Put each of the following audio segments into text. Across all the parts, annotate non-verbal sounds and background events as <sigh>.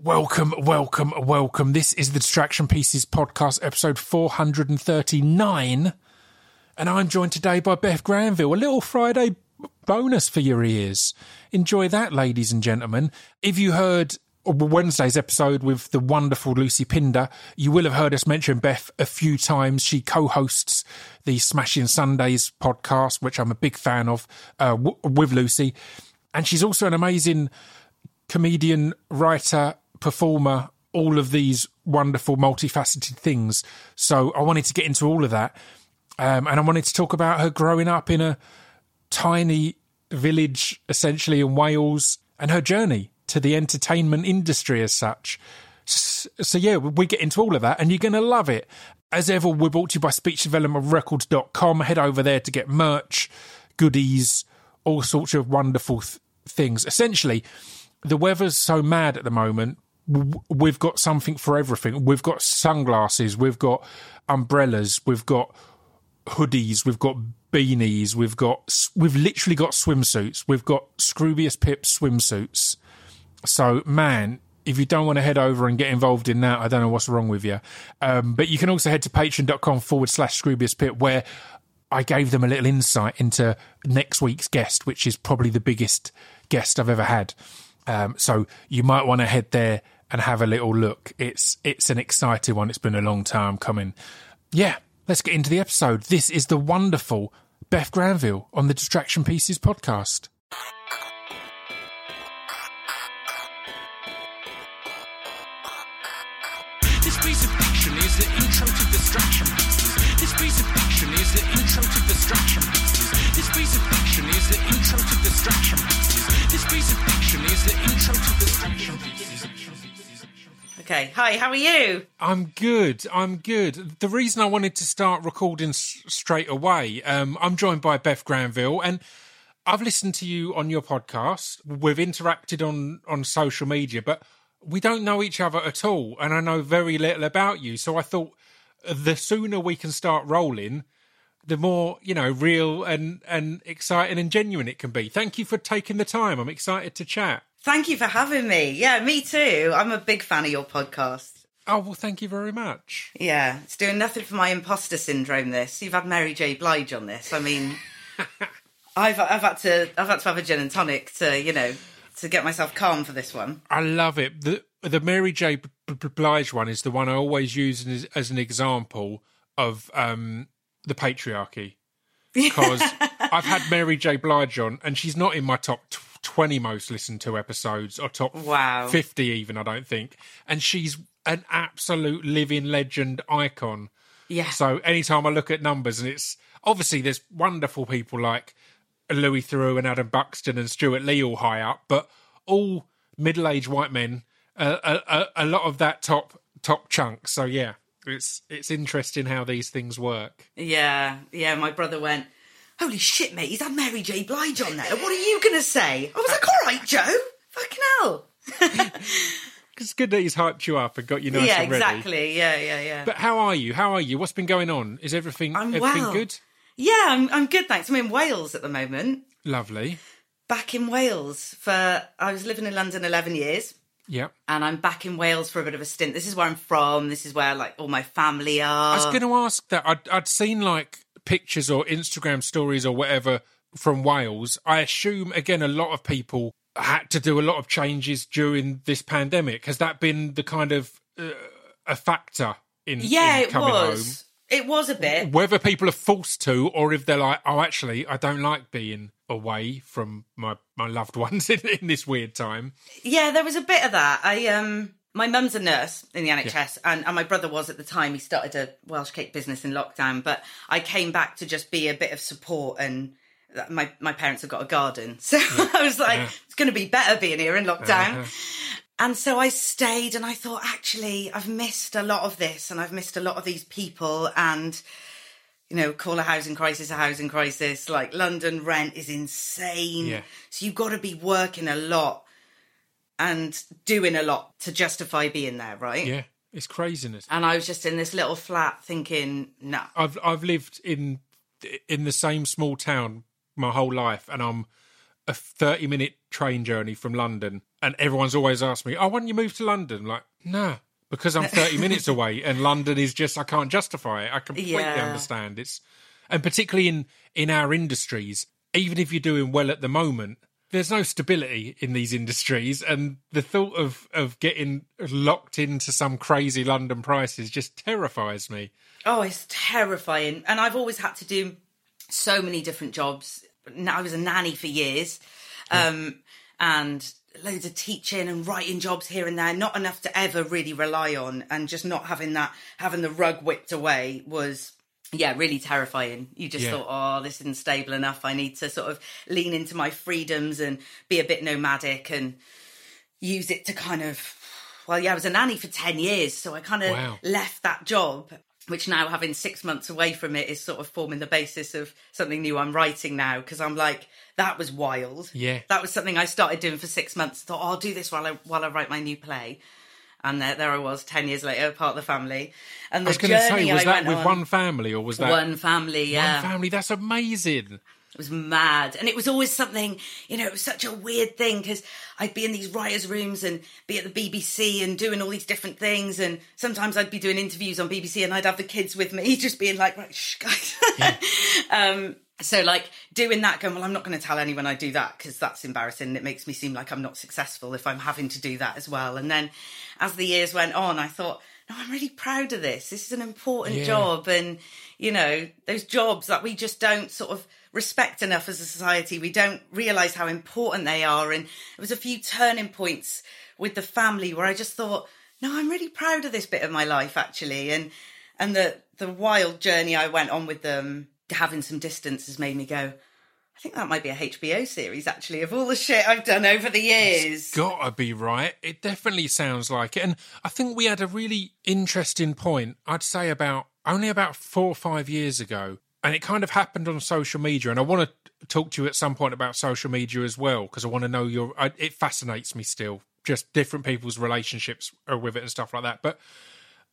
Welcome, welcome, welcome. This is the Distraction Pieces podcast, episode 439. And I'm joined today by Beth Granville, a little Friday bonus for your ears. Enjoy that, ladies and gentlemen. If you heard Wednesday's episode with the wonderful Lucy Pinder, you will have heard us mention Beth a few times. She co hosts the Smashing Sundays podcast, which I'm a big fan of, uh, w- with Lucy. And she's also an amazing comedian, writer, performer, all of these wonderful, multifaceted things. So I wanted to get into all of that. Um, and I wanted to talk about her growing up in a tiny village, essentially in Wales, and her journey to the entertainment industry as such. So, yeah, we get into all of that, and you're going to love it. As ever, we're brought to you by speechdevelopmentrecords.com. Head over there to get merch, goodies, all sorts of wonderful th- things. Essentially, the weather's so mad at the moment, we've got something for everything. We've got sunglasses, we've got umbrellas, we've got hoodies, we've got beanies, we've got we've literally got swimsuits. We've got Scroobius Pip swimsuits. So man, if you don't want to head over and get involved in that, I don't know what's wrong with you. Um, but you can also head to patreon.com forward slash Scroobius Pip where I gave them a little insight into next week's guest, which is probably the biggest guest I've ever had. Um, so you might want to head there and have a little look. It's it's an exciting one. It's been a long time coming. Yeah, let's get into the episode. This is the wonderful Beth Granville on the Distraction Pieces podcast. This piece of fiction is the intro to distraction Hi, how are you? I'm good. I'm good. The reason I wanted to start recording s- straight away, um, I'm joined by Beth Granville, and I've listened to you on your podcast. We've interacted on on social media, but we don't know each other at all, and I know very little about you. So I thought the sooner we can start rolling, the more you know, real and and exciting and genuine it can be. Thank you for taking the time. I'm excited to chat. Thank you for having me. Yeah, me too. I'm a big fan of your podcast. Oh well, thank you very much. Yeah, it's doing nothing for my imposter syndrome. This you've had Mary J. Blige on this. I mean, <laughs> I've I've had to I've had to have a gin and tonic to you know to get myself calm for this one. I love it. The the Mary J. Blige one is the one I always use as, as an example of um, the patriarchy <laughs> because I've had Mary J. Blige on, and she's not in my top t- twenty most listened to episodes or top Wow. fifty even. I don't think, and she's an absolute living legend icon. Yeah. So anytime I look at numbers, and it's obviously there's wonderful people like Louis Theroux and Adam Buxton and Stewart Lee all high up, but all middle-aged white men, uh, a, a, a lot of that top top chunk. So yeah, it's it's interesting how these things work. Yeah, yeah. My brother went, "Holy shit, mate! He's had Mary J. Blige on there. What are you gonna say?" I was like, "All right, Joe. Fucking hell." <laughs> It's good that he's hyped you up and got you nice yeah, and ready. Yeah, exactly. Yeah, yeah, yeah. But how are you? How are you? What's been going on? Is everything I'm everything well. good? yeah, I'm I'm good, thanks. I'm in Wales at the moment. Lovely. Back in Wales for I was living in London 11 years. Yeah. And I'm back in Wales for a bit of a stint. This is where I'm from. This is where like all my family are. I was going to ask that. I'd, I'd seen like pictures or Instagram stories or whatever from Wales. I assume, again, a lot of people had to do a lot of changes during this pandemic. Has that been the kind of uh, a factor in, yeah, in it was. It was a bit. Whether people are forced to or if they're like, oh, actually, I don't like being away from my, my loved <laughs> ones in, in this weird time. Yeah, there was a bit of that. I um my mum's a nurse in the NHS and, and my brother was at the time. He started a Welsh cake business in lockdown, but I came back to just be a bit of support and my my parents have got a garden. <laughs> So I was like, it's gonna be better being here in lockdown. Uh-huh. And so I stayed and I thought, actually, I've missed a lot of this and I've missed a lot of these people and you know, call a housing crisis a housing crisis. Like London rent is insane. Yeah. So you've got to be working a lot and doing a lot to justify being there, right? Yeah, it's craziness. And I was just in this little flat thinking, no. I've I've lived in in the same small town my whole life, and I'm a 30 minute train journey from London, and everyone's always asked me, "Oh, why don't you move to London?" Like, nah, because I'm 30 <laughs> minutes away, and London is just I can't justify it. I completely Yeah. understand it's, and particularly in in our industries, even if you're doing well at the moment. There's no stability in these industries, and the thought of, of getting locked into some crazy London prices just terrifies me. Oh, it's terrifying. And I've always had to do so many different jobs. Now, I was a nanny for years, um, and loads of teaching and writing jobs here and there. Not enough to ever really rely on, and just not having that, having the rug whipped away was. Yeah, really terrifying. You just Yeah. thought, oh, this isn't stable enough. I need to sort of lean into my freedoms and be a bit nomadic and use it to kind of well yeah i was a nanny for 10 years so i kind of Wow. left that job which now having six months away from it is sort of forming the basis of something new i'm writing now because i'm like that was wild Yeah. that was something i started doing for six months thought oh, i'll do this while i while i write my new play and there, there i was 10 years later part of the family and the I was going to say, was I that with on- one family or was that one family yeah one family? That's amazing. it was mad. And it was always something, you know, it was such a weird thing because I'd be in these writers' rooms and be at the BBC and doing all these different things. And sometimes I'd be doing interviews on BBC and I'd have the kids with me <laughs> just being like, right, shh, guys. <laughs> um, so, like, doing that, going, well, I'm not going to tell anyone I do that because that's embarrassing. And it makes me seem like I'm not successful if I'm having to do that as well. And then as the years went on, I thought, no, I'm really proud of this. This is an important Yeah. job. And, you know, those jobs that we just don't sort of respect enough as a society. We don't realise how important they are. And there was a few turning points with the family where I just thought, no, I'm really proud of this bit of my life actually. And and the the wild journey I went on with them, having some distance has made me go, I think that might be a HBO series actually of all the shit I've done over the years. Gotta be right. It definitely sounds like it. And I think we had a really interesting point, I'd say about only about four or five years ago. And it kind of happened on social media. And I want to talk to you at some point about social media as well, because I want to know your. I, it fascinates me still, just different people's relationships are with it and stuff like that. But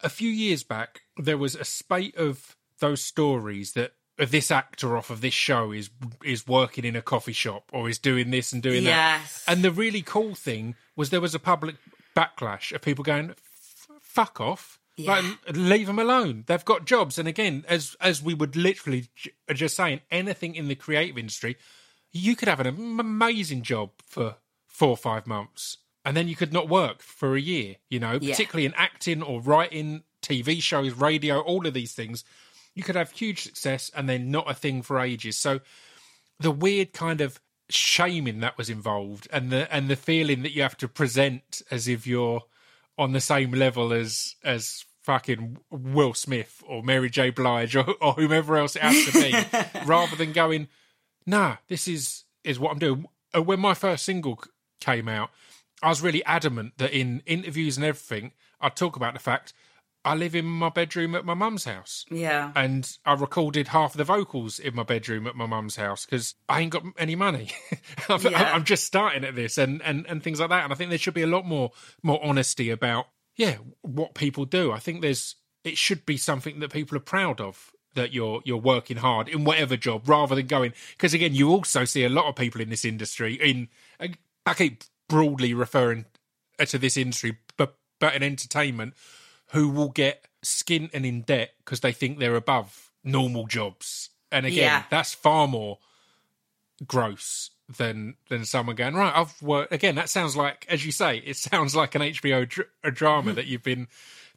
a few years back, there was a spate of those stories that uh, this actor off of this show is is working in a coffee shop or is doing this and doing that. Yes. And the really cool thing was there was a public backlash of people going, "F- "Fuck off." Yeah. Like, leave them alone. They've got jobs, and again, as as we would literally j- just saying, anything in the creative industry, you could have an amazing job for four or five months, and then you could not work for a year. You know, Yeah. particularly in acting or writing, TV shows, radio, all of these things, you could have huge success and then not a thing for ages. So the weird kind of shaming that was involved, and the and the feeling that you have to present as if you're on the same level as as fucking Will Smith or Mary J. Blige or, or whomever else it has to be, <laughs> rather than going, nah, this is is what I'm doing. Uh, When my first single came out, I was really adamant that in interviews and everything, I'd talk about the fact I live in my bedroom at my mum's house. Yeah. And I recorded half the vocals in my bedroom at my mum's house because I ain't got any money. <laughs> I'm, Yeah. I'm just starting at this and, and, and things like that. And I think there should be a lot more more honesty about yeah what people do. I think there's it should be something that people are proud of that you're you're working hard in whatever job rather than going because again you also see a lot of people in this industry in I keep broadly referring to this industry but but in entertainment who will get skint and in debt because they think they're above normal jobs. And again, Yeah. that's far more gross than than someone going right. I've worked again. That sounds like, as you say, it sounds like an HBO dr- a drama mm-hmm. that you've been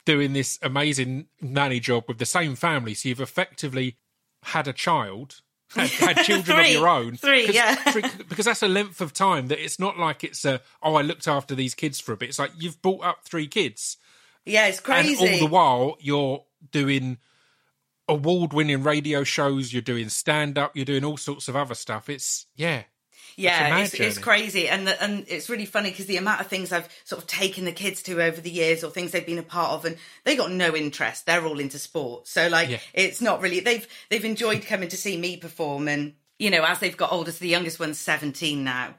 doing this amazing nanny job with the same family. So you've effectively had a child. <laughs> Had, had <laughs> children of your own, Three, yeah. three- because that's a length of time that it's not like it's a oh I looked after these kids for a bit. It's like you've brought up three kids, Yeah, it's crazy. and all the while you're doing award winning radio shows, you're doing stand up, you're doing all sorts of other stuff. It's yeah. Yeah, it's, it's crazy, and the, and it's really funny because the amount of things I've sort of taken the kids to over the years, or things they've been a part of, and they got no interest. They're all into sport, so like Yeah. it's not really. They've they've enjoyed coming to see me perform, and you know, as they've got older, so the youngest one's seventeen now.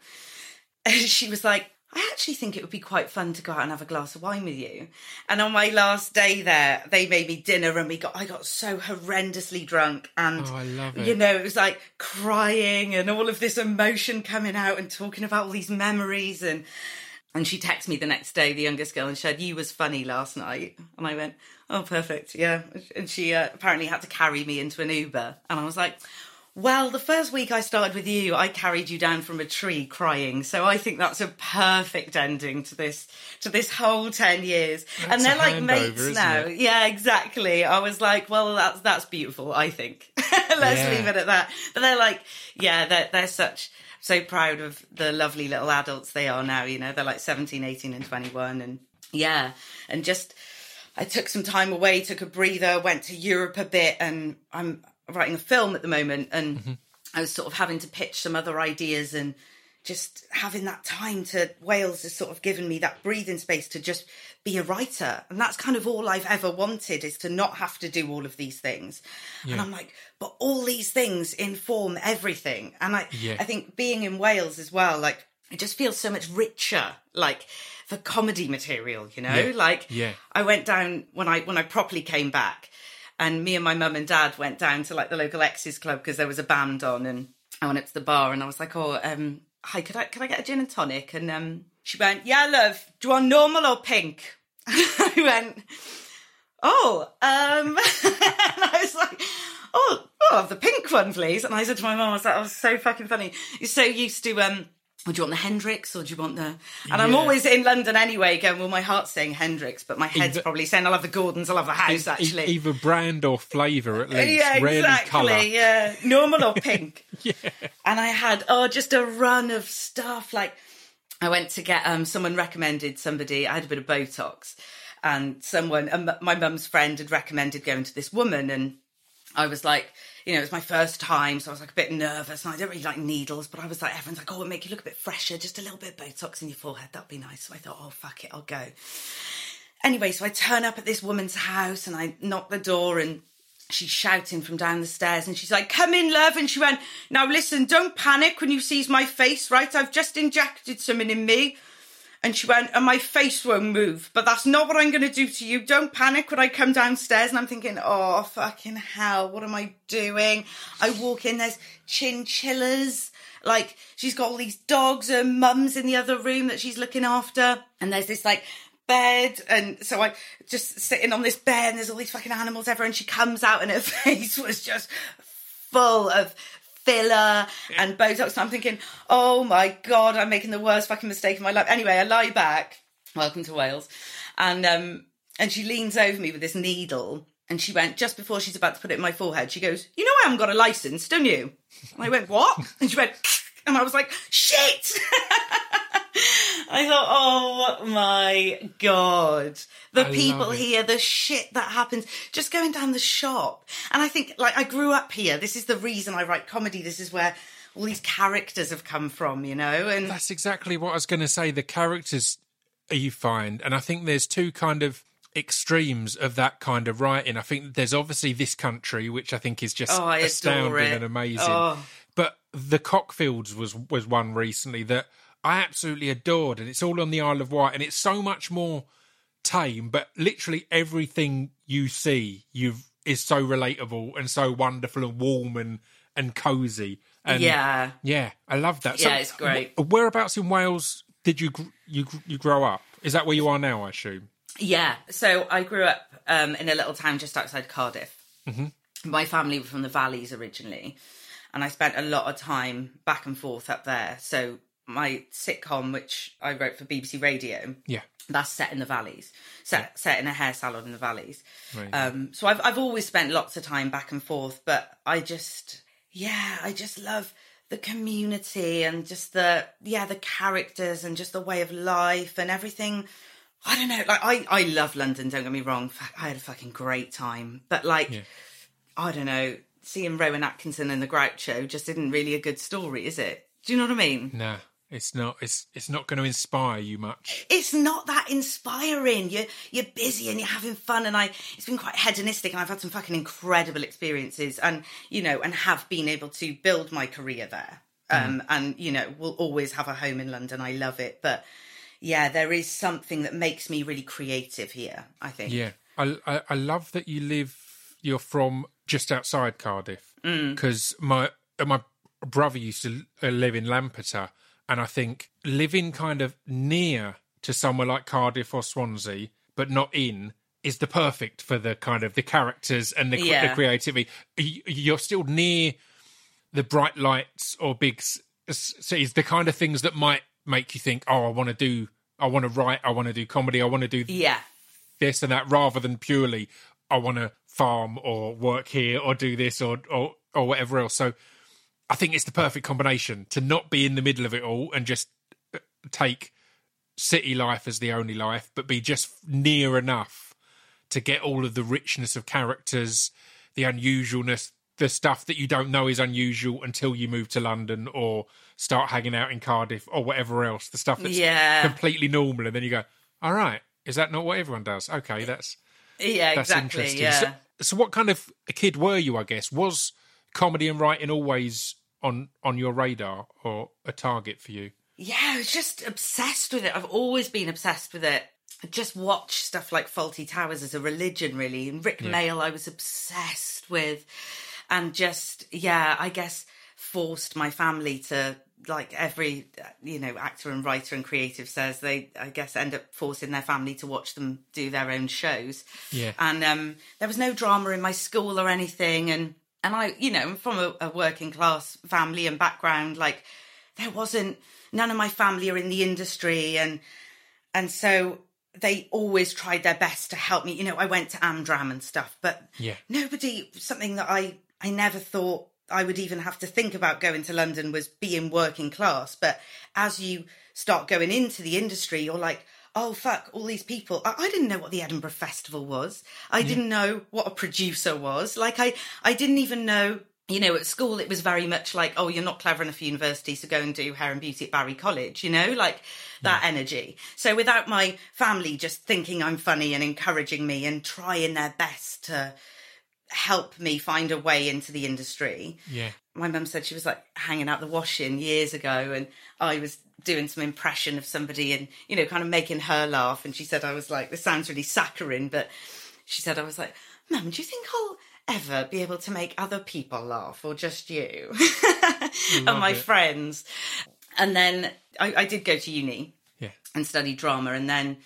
<laughs> she was like, I actually think it would be quite fun to go out and have a glass of wine with you. And on my last day there, they made me dinner and we got I got so horrendously drunk and Oh, I love it. you know, it was like crying and all of this emotion coming out and talking about all these memories and and she texted me the next day, the youngest girl, and said, "You was funny last night." And I went, "Oh, perfect, yeah." And she uh, apparently had to carry me into an Uber, and I was like, "Well, the first week I started with you, I carried you down from a tree crying, so I think that's a perfect ending to this to this whole ten years." and they're like handover, mates now. it? Yeah, exactly. I was like, "Well, that's that's beautiful." I think. <laughs> Let's Yeah. leave it at that. But they're like, yeah, they're they're such so proud of the lovely little adults they are now, you know. They're like 17, 18 and 21 and yeah, and just I took some time away, took a breather, went to Europe a bit and I'm writing a film at the moment and mm-hmm. I was sort of having to pitch some other ideas and just having that time to Wales has sort of given me that breathing space to just be a writer. And that's kind of all I've ever wanted is to not have to do all of these things. And I'm like, but all these things inform everything. And I Yeah. I think being in Wales as well, like it just feels so much richer, like for comedy material, you know? Yeah. Like Yeah. I went down when I when I properly came back and me and my mum and dad went down to like the local X's club because there was a band on and I went up to the bar and I was like, Oh, um, hi, could I could I get a gin and tonic? And um she went, Yeah, love, do you want normal or pink? <laughs> I went, Oh, um <laughs> and I was like, Oh, oh, the pink one, please. And I said to my mum, I was like, that was so fucking funny. You're so used to um do you want the Hendrick's or do you want the? And I'm always in London anyway, going. Well, my heart's saying Hendrick's, but my head's Either- probably saying I love the Gordons, I love the house. Actually, either brand or flavour at least. yeah, Rarely exactly. colour. Yeah, normal or pink. <laughs> yeah. And I had oh, just a run of stuff. Like I went to get um, someone recommended somebody. I had a bit of Botox, and someone, um, my mum's friend, had recommended going to this woman, and I was like, you know, it was my first time, so I was like a bit nervous, and I don't really like needles, but I was like, everyone's like, oh, it'll make you look a bit fresher, just a little bit of Botox in your forehead, that'd be nice. So I thought, oh fuck it, I'll go. Anyway, so I turn up at this woman's house and I knock the door and she's shouting from down the stairs and she's like, Come in, love. And she went, Now listen, don't panic when you sees my face, right? I've just injected something in me. And she went, And my face won't move, but that's not what I'm going to do to you. Don't panic when I come downstairs. And I'm thinking, Oh, fucking hell, what am I doing? I walk in, there's chinchillas. Like, she's got all these dogs and mums in the other room that she's looking after. And there's this, like, bed and so I just sitting on this bed and there's all these fucking animals everywhere and she comes out and her <laughs> face was just full of filler and Botox. And I'm thinking oh my god I'm making the worst fucking mistake of my life. Anyway I lie back. Welcome to Wales. And um and she leans over me with this needle and she went just before she's about to put it in my forehead she goes you know I haven't got a license don't you? And I went what? And she went <laughs> and I was like shit <laughs> I thought, oh my god, the I people here, the shit that happens, just going down the shop. And I think, like, I grew up here. This is the reason I write comedy. This is where all these characters have come from, you know. And That's exactly what I was going to say. The characters you find, and I think there's two kind of extremes of that kind of writing. I think there's obviously this country, which I think is just Oh, astounding and amazing. Oh. But the Cockfields was was one recently that I absolutely adored, and it's all on the Isle of Wight, and it's so much more tame. But literally everything you see, you've is so relatable and so wonderful and warm and and cozy. And yeah, yeah, I love that. Yeah, it's great. Whereabouts in Wales did you you you grow up? Is that where you are now? I assume. yeah. So I grew up um, in a little town just outside Cardiff. Mm-hmm. My family were from the valleys originally, and I spent a lot of time back and forth up there. So my sitcom, which I wrote for BBC Radio, Yeah, that's set in the valleys, set set in a hair salon in the valleys. Right. Um, so I've I've always spent lots of time back and forth, but I just yeah, I just love the community and just the yeah the characters and just the way of life and everything. I don't know, like I I love London. Don't get me wrong, I had a fucking great time, but like Yeah. I don't know, seeing Rowan Atkinson and the Groucho just isn't really a good story, is it? Do you know what I mean? nah, it's not. It's it's not going to inspire you much. it's not that inspiring. You're you're busy and you're having fun, and I it's been quite hedonistic, and I've had some fucking incredible experiences, and you know, and have been able to build my career there. Um, and you know, will always have a home in London. I love it, but yeah, there is something that makes me really creative here. I think. Yeah, I, I I love that you live. You're from just outside Cardiff Mm. because my uh, my brother used to uh, live in Lampeter, and I think living kind of near to somewhere like Cardiff or Swansea, but not in, is the perfect for the kind of the characters and the, Yeah. the creativity. You're still near the bright lights or big cities, the kind of things that might make you think, "Oh, I want to do." I want to write. I want to do comedy. I want to do Yeah. this and that rather than purely I want to farm or work here or do this or or or whatever else. So I think it's the perfect combination to not be in the middle of it all and just uh, take city life as the only life, but be just near enough to get all of the richness of characters, the unusualness, the stuff that you don't know is unusual until you move to London or start hanging out in Cardiff or whatever else. The stuff that's Yeah. completely normal, and then you go, "All right, is that not what everyone does?" Okay, that's Yeah. that's exactly. interesting. Yeah. So, so, what kind of a kid were you? I guess was comedy and writing always on on your radar or a target for you? Yeah, I was just obsessed with it. I've always been obsessed with it. I just watch stuff like Fawlty Towers as a religion, really. And Rik Mayall, I was obsessed with. And just, yeah, I guess forced my family to, like every, you know, actor and writer and creative says, they, I guess, end up forcing their family to watch them do their own shows. Yeah. And um, there was no drama in my school or anything. And, and I, you know, from a, a working class family and background. Like, there wasn't none of my family are in the industry and and so they always tried their best to help me you know i went to amdram and stuff but Yeah. nobody something that i i never thought i would even have to think about going to london was being working class but as you start going into the industry you're like oh fuck all these people i, I didn't know what the edinburgh festival was i didn't know what a producer was like i i didn't even know you know, at school it was very much like, oh, you're not clever enough for university, so go and do hair and beauty at Barry College, you know, like that energy. So without my family just thinking I'm funny and encouraging me and trying their best to help me find a way into the industry. Yeah. My mum said she was like hanging out the washing years ago and I was doing some impression of somebody and, you know, kind of making her laugh. And she said I was like, this sounds really saccharine, but she said I was like, Mum, do you think I'll ever be able to make other people laugh or just you mm, <laughs> and my it. friends? And then I, I did go to uni Yeah. and study drama and then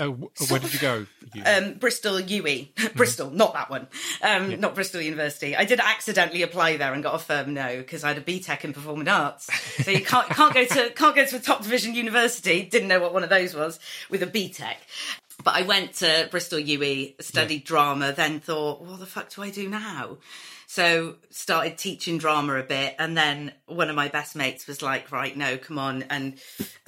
Oh, wh- where did you go? Um, Bristol UWE, <laughs> Bristol, not that one, um, not Bristol University. I did accidentally apply there and got a firm no because I had a BTEC in performing arts. So you can't <laughs> can't go to can't go to a top division university. Didn't know what one of those was with a BTEC. But I went to Bristol UWE, studied drama, then thought, what the fuck do I do now? So started teaching drama a bit, and then one of my best mates was like, "Right, no, come on." And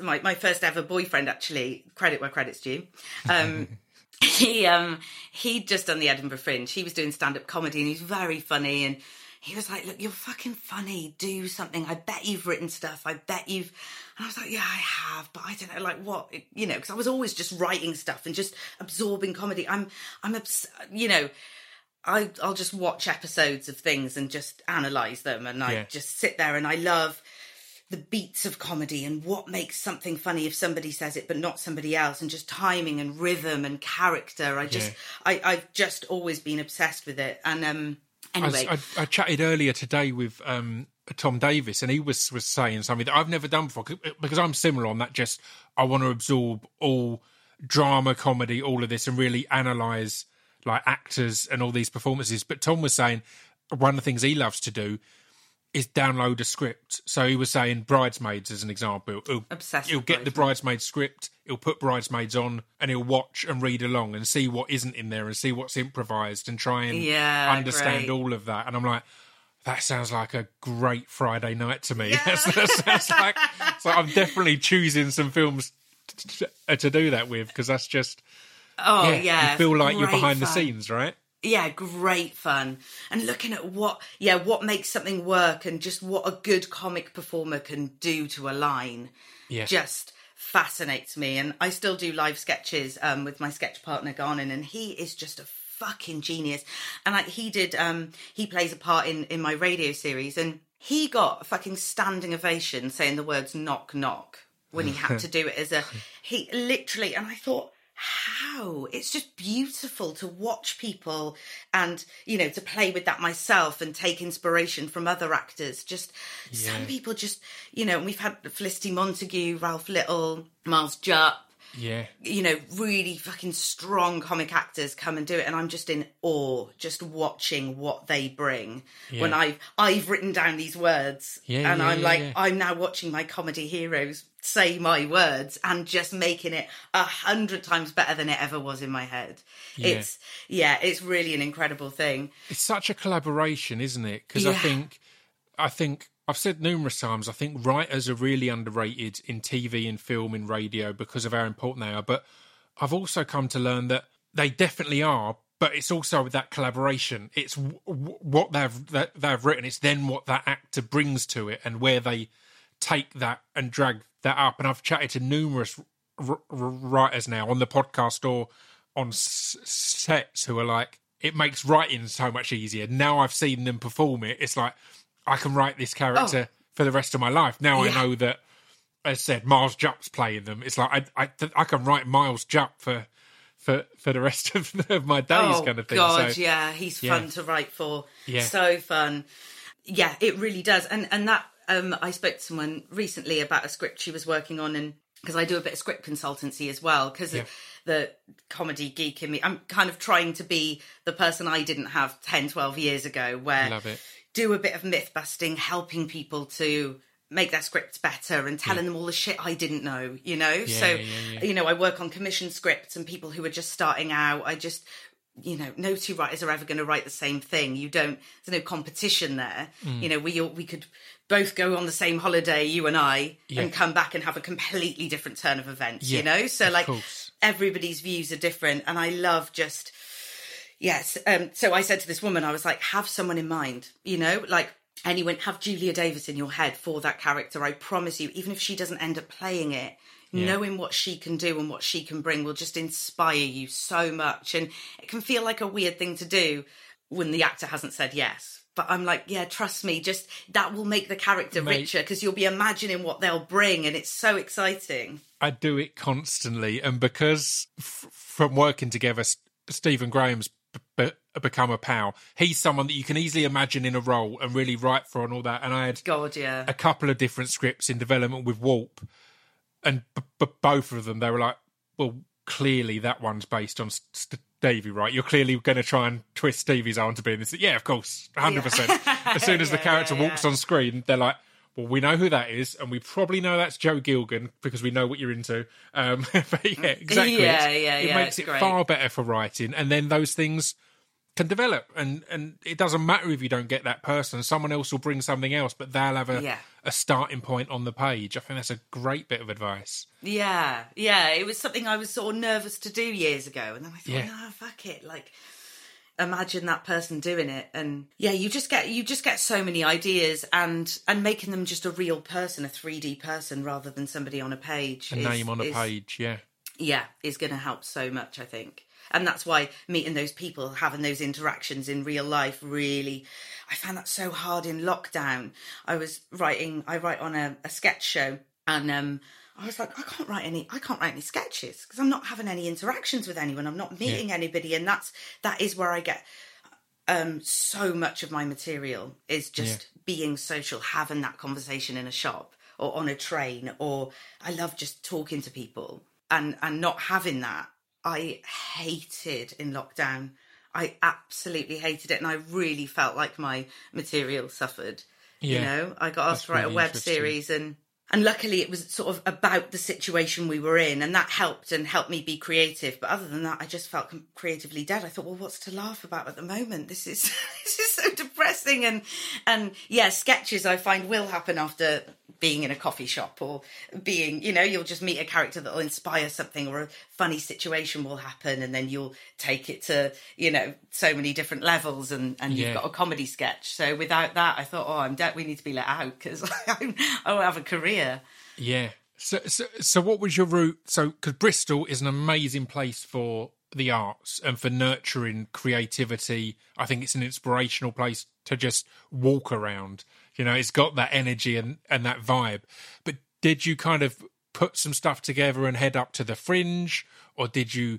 my my first ever boyfriend, actually, credit where credit's due. Um, <laughs> he um he'd just done the Edinburgh Fringe. He was doing stand up comedy, and he's very funny. And he was like, "Look, you're fucking funny. Do something. I bet you've written stuff. I bet you've." And I was like, "Yeah, I have, but I don't know, like what, you know, because I was always just writing stuff and just absorbing comedy. I'm, I'm, obs- you know." I, I'll just watch episodes of things and just analyze them, and I Yeah. just sit there and I love the beats of comedy and what makes something funny if somebody says it but not somebody else, and just timing and rhythm and character. I just, I, I've just always been obsessed with it. And um, I, anyway, I, I chatted earlier today with um, Tom Davis, and he was was saying something that I've never done before because I'm similar on that. Just I want to absorb all drama, comedy, all of this, and really analyze like actors and all these performances. But Tom was saying one of the things he loves to do is download a script. So he was saying Bridesmaids as an example. He'll, Obsessed he'll get the Bridesmaids script, he'll put Bridesmaids on, and he'll watch and read along and see what isn't in there and see what's improvised and try and Yeah, understand great. all of that. And I'm like, that sounds like a great Friday night to me. <laughs> That's, that sounds like so. I'm definitely choosing some films to, to, to do that with because that's just oh yeah, yeah, you feel like you're great behind the scenes, right? yeah great fun and looking at what yeah what makes something work and just what a good comic performer can do to a line Yeah. just fascinates me and i still do live sketches um, with my sketch partner garnon and he is just a fucking genius and like he did um he plays a part in in my radio series and he got a fucking standing ovation saying the words knock knock when he had to <laughs> do it as a he literally and I thought how? It's just beautiful to watch people and you know to play with that myself and take inspiration from other actors. Just some people just you know we've had felicity montagu ralph little miles jupp Yeah. you know, really fucking strong comic actors come and do it, and I'm just in awe, just watching what they bring. When I've I've written down these words, Yeah, and yeah, I'm yeah, like, yeah. I'm now watching my comedy heroes say my words and just making it a hundred times better than it ever was in my head. Yeah. It's yeah, it's really an incredible thing. It's such a collaboration, isn't it? Because I think, I think I've said numerous times. I think writers are really underrated in TV and film and radio because of how important they are. But I've also come to learn that they definitely are. But it's also that collaboration. It's w- w- what they've that they've written. It's then what that actor brings to it and where they take that and drag that up. And I've chatted to numerous r- r- writers now on the podcast or on s- sets who are like, it makes writing so much easier. Now I've seen them perform it. It's like I can write this character for the rest of my life. Now Oh. Yeah. I know that, as said, Miles Jupp's playing them. It's like I I, I can write Miles Jupp for for for the rest of, <laughs> of my days, oh kind of thing. Oh, God, so yeah, he's yeah. fun to write for. Yeah. So fun. Yeah, it really does. And and that um I spoke to someone recently about a script she was working on and because I do a bit of script consultancy as well because Yeah. the comedy geek in me I'm kind of trying to be the person I didn't have 10 12 years ago where Love it. Do a bit of myth busting helping people to make their scripts better and telling them all the shit I didn't know, you know? so, yeah, yeah. you know, I work on commission scripts and people who are just starting out. I just, you know, no two writers are ever going to write the same thing. You don't, there's no competition there. Mm. You know, we, we could both go on the same holiday, you and I, Yeah. and come back and have a completely different turn of events, Yeah, you know? So, like, course. everybody's views are different. And I love just, Yes. Um, so I said to this woman, I was like, have someone in mind, you know, like, and he went, have Julia Davis in your head for that character. I promise you, even if she doesn't end up playing it, knowing what she can do and what she can bring will just inspire you so much. And it can feel like a weird thing to do when the actor hasn't said yes. But I'm like, yeah, trust me, just that will make the character Mate. richer because you'll be imagining what they'll bring. And it's so exciting. I do it constantly, and because f- from working together, Stephen Graham's b- b- become a pal. He's someone that you can easily imagine in a role and really write for and all that. And I had God, yeah. a couple of different scripts in development with Warp, and b- b- both of them they were like, well, clearly that one's based on St- Stevie, right? You're clearly going to try and twist Stevie's arm to be in this. Yeah, of course, hundred percent. <laughs> As soon as the character yeah, walks on screen, they're like. Well, we know who that is, and we probably know that's Joe Gilgun because we know what you're into. Um, <laughs> but yeah, exactly. Yeah, yeah, It yeah, makes it great. far better for writing, and then those things can develop and and it doesn't matter if you don't get that person someone else will bring something else but they'll have a, Yeah. a starting point on the page i think that's a great bit of advice Yeah, yeah. It was something I was sort of nervous to do years ago, and then I thought, Yeah. no, fuck it. Like, imagine that person doing it, and yeah, you just get you just get so many ideas, and and making them just a real person, a three D person, rather than somebody on a page. a is- name on a is- page yeah yeah, is going to help so much, I think. And that's why meeting those people, having those interactions in real life, really, I found that so hard in lockdown. I was writing, I write on a, a sketch show, and um, I was like, I can't write any, I can't write any sketches because I'm not having any interactions with anyone. I'm not meeting anybody, and that's that is where I get um so much of my material is just being social having that conversation in a shop or on a train or i love just talking to people. And and not having that i hated in lockdown. I absolutely hated it. And i really felt like my material suffered you know? I got asked to write really a web series and and luckily it was sort of about the situation we were in and that helped and helped me be creative. But other than that i just felt creatively dead. I thought well what's to laugh about at the moment? This is <laughs> this is so depressing. And and yeah sketches i find will happen after being in a coffee shop or being you know you'll just meet a character that will inspire something or a funny situation will happen and then you'll take it to you know so many different levels and and Yeah. you've got a comedy sketch. So without that i thought oh i'm dead we need to be let out because <laughs> i don't have a career. Yeah. So so, so what was your route? So because bristol is an amazing place for the arts and for nurturing creativity. I think it's an inspirational place to just walk around you know it's got that energy and and that vibe but did you kind of put some stuff together and head up to the fringe, or did you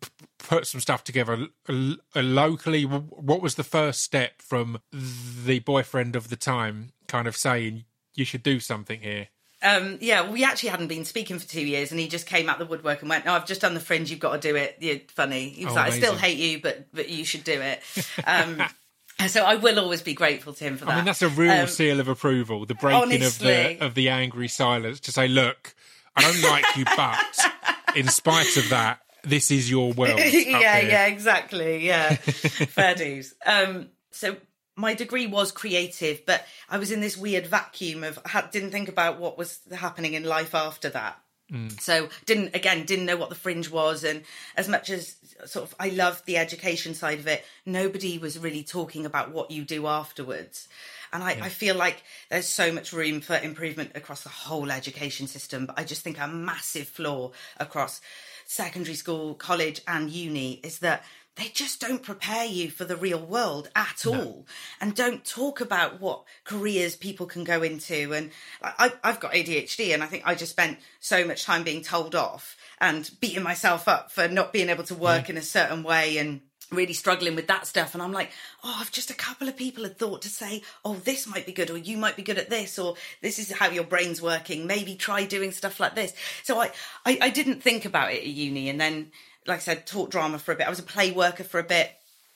p- put some stuff together l- l- locally? What was the first step from the boyfriend of the time kind of saying you should do something here? Um, yeah, we actually hadn't been speaking for two years, and he just came out the woodwork and went, "No, I've just done the fringe. You've got to do it. You're funny." He was Oh, like, "I still hate you, but but you should do it." Um, <laughs> so I will always be grateful to him for that. I mean, that's a real Um, seal of approval. The breaking of the of the angry silence to say, "Look, I don't like you, but in spite of that, this is your <laughs> world." yeah, here." yeah, exactly. Yeah, <laughs> fair dues. Um, so my degree was creative, but I was in this weird vacuum of ha- didn't think about what was happening in life after that. Mm. So didn't again didn't know what the fringe was, and as much as sort of I loved the education side of it, nobody was really talking about what you do afterwards. And I, I feel like there's so much room for improvement across the whole education system, but I just think a massive flaw across secondary school, college, and uni is that they just don't prepare you for the real world at all. And don't talk about what careers people can go into. And I, I've got ADHD, and I think I just spent so much time being told off and beating myself up for not being able to work in a certain way and really struggling with that stuff. And i'm like oh if just a couple of people had thought to say oh this might be good or you might be good at this or this is how your brain's working. Maybe try doing stuff like this. So i i, I didn't think about it at uni. And then like i said taught drama for a bit i was a play worker for a bit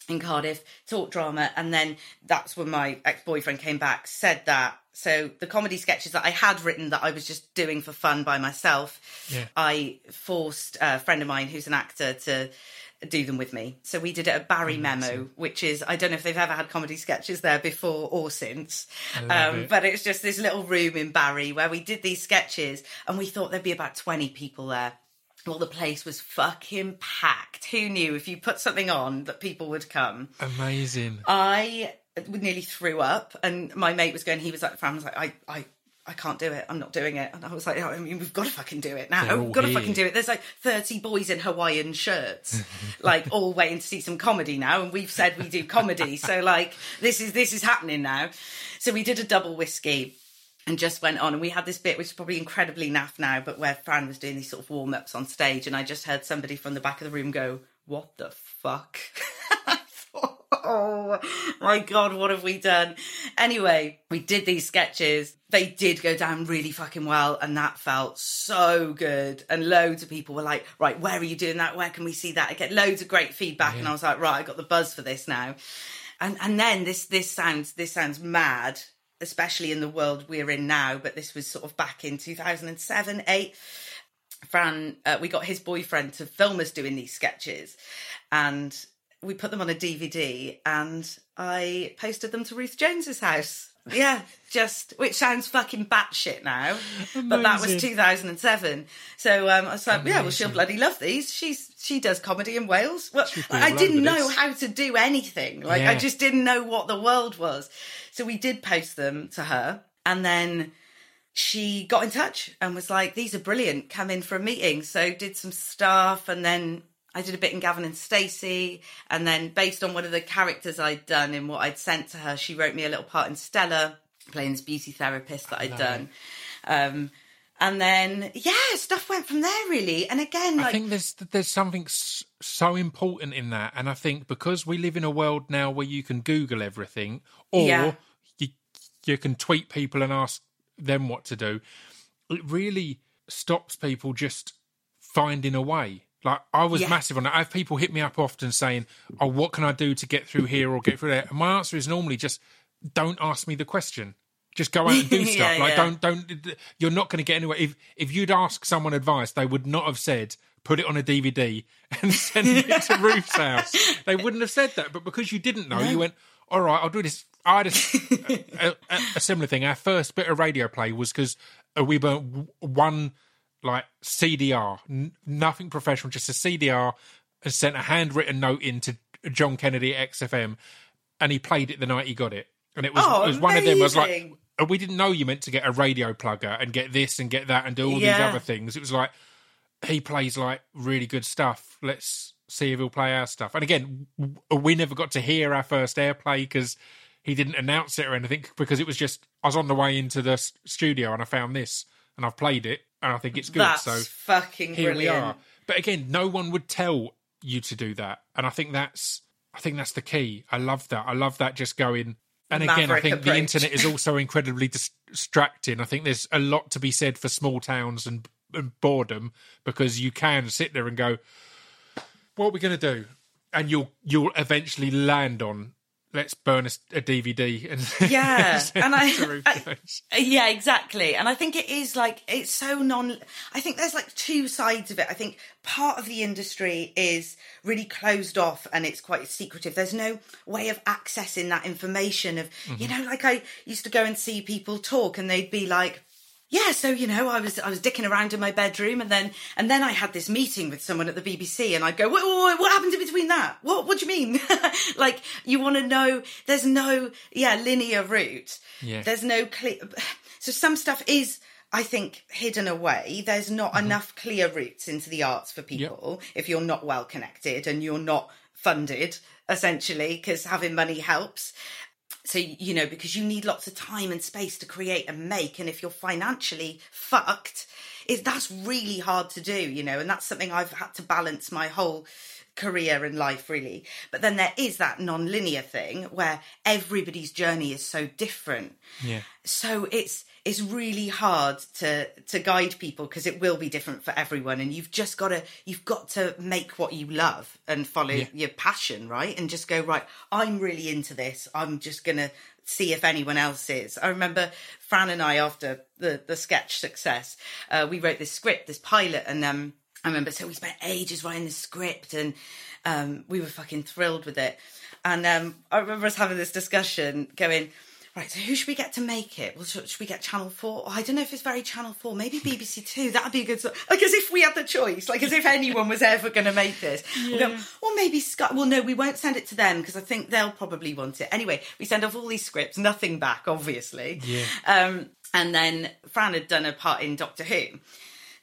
in Cardiff, taught drama, and then that's when my ex boyfriend came back, said that. So the comedy sketches that I had written that I was just doing for fun by myself, Yeah. I forced a friend of mine who's an actor to do them with me. So we did it at Barry Memo, which is I don't know if they've ever had comedy sketches there before or since. Um, it. but it's just this little room in Barry where we did these sketches and we thought there'd be about 20 people there. Well, the place was fucking packed. Who knew if you put something on that people would come? Amazing. I nearly threw up, and my mate was going. He was like, "Fran was like, I, I, I can't do it. I'm not doing it." And I was like, "I mean, we've got to fucking do it now. We've got to fucking do it." There's like 30 boys in Hawaiian shirts, <laughs> like all waiting to see some comedy now, and we've said we do comedy, so like this is this is happening now. So we did a double whiskey and just went on. And we had this bit which is probably incredibly naff now but where fran was doing these sort of warm-ups on stage and i just heard somebody from the back of the room go what the fuck? <laughs> Thought, oh my god what have we done? Anyway we did these sketches. They did go down really fucking well and that felt so good. And loads of people were like right where are you doing that? Where can we see that i get loads of great feedback and i was like right i got the buzz for this now. And and then this this sounds this sounds mad especially in the world we're in now but this was sort of back in 2007 8 fran uh, we got his boyfriend to film us doing these sketches. And we put them on a dvd and i posted them to ruth jones's house yeah just which sounds fucking batshit now but that was 2007 so um, i was like yeah well she'll bloody love these. She's she does comedy in wales. Well i didn't know how to do anything. Like Yeah. i just didn't know what the world was. So we did post them to her and then she got in touch and was like these are brilliant. Come in for a meeting. So did some stuff and then i did a bit in gavin and stacey and then based on one of the characters i'd done and what i'd sent to her she wrote me a little part in stella playing this beauty therapist that i'd love done um, and then yeah stuff went from there really and again I think there's there's something so important in that, and I think because we live in a world now where you can Google everything, or Yeah. you you can tweet people and ask them what to do, it really stops people just finding a way. Like I was Yeah. massive on that. I have people hit me up often saying, "Oh, what can I do to get through here or get through there?" And my answer is normally just, "Don't ask me the question." Just go out and do <laughs> Yeah, stuff. Like yeah. don't don't you're not going to get anywhere. If if you'd ask someone advice, they would not have said put it on a DVD <laughs> and send it to <laughs> Ruth's house. They wouldn't have said that. But because you didn't know, you went, all right, I'll do this. I had a, a, a, a similar thing. Our first bit of radio play was because we burnt w- one like CDR, n- nothing professional, just a CDR, and sent a handwritten note in to John Kennedy at XFM, and he played it the night he got it. And it was, Oh, it was one of them. I was like, "Oh, we didn't know you meant to get a radio plugger and get this and get that and do all these other things. It was like he plays like really good stuff. Let's see if he'll play our stuff. And again, we never got to hear our first airplay because he didn't announce it or anything because it was just I was on the way into the studio and I found this and I've played it and I think it's good. That's so fucking here brilliant. we are. But again, no one would tell you to do that, and I think that's I think that's the key. I love that. I love that just going. And again, I Maverick think the internet is also incredibly distracting. I think there's a lot to be said for small towns and, and boredom because you can sit there and go, "What are we going to do?" And you'll you'll eventually land on, "Let's burn a, a DVD." And <laughs> Yeah, and I- <laughs> I- Yeah, exactly. And I think it is like it's so non I think there's like two sides of it. I think part of the industry is really closed off and it's quite secretive. There's no way of accessing that information of you mm-hmm. know, like I used to go and see people talk and they'd be like yeah, so you know, I was I was dicking around in my bedroom, and then and then I had this meeting with someone at the BBC, and I'd go, "What, what, what happened in between that? What What do you mean?" <laughs> like you want to know? There's no yeah linear route. Yeah. There's no clear. So some stuff is, I think, hidden away. There's not mm-hmm. enough clear routes into the arts for people if you're not well connected and you're not funded, essentially, because having money helps so you know because you need lots of time and space to create and make and if you're financially fucked it, that's really hard to do you know and that's something i've had to balance my whole career and life really but then there is that non-linear thing where everybody's journey is so different Yeah. so it's it's really hard to to guide people because it will be different for everyone and you've just got to you've got to make what you love and follow Yeah. your passion right? And just go right i'm really into this. I'm just gonna see if anyone else is. I remember fran and i after the the sketch success uh, we wrote this script this pilot and um i remember so we spent ages writing the script and um we were fucking thrilled with it. And um i remember us having this discussion going Right, so who should we get to make it? Well, should, should we get Channel 4? Oh, I don't know if it's very Channel 4. Maybe BBC 2. That'd be a good... sort- Like, as if we had the choice. Like, as if anyone was ever going to make this. We'll go, or maybe Sky... Well, no, we won't send it to them because I think they'll probably want it. Anyway, we send off all these scripts. Nothing back, obviously. Yeah. Um, and then Fran had done a part in Doctor Who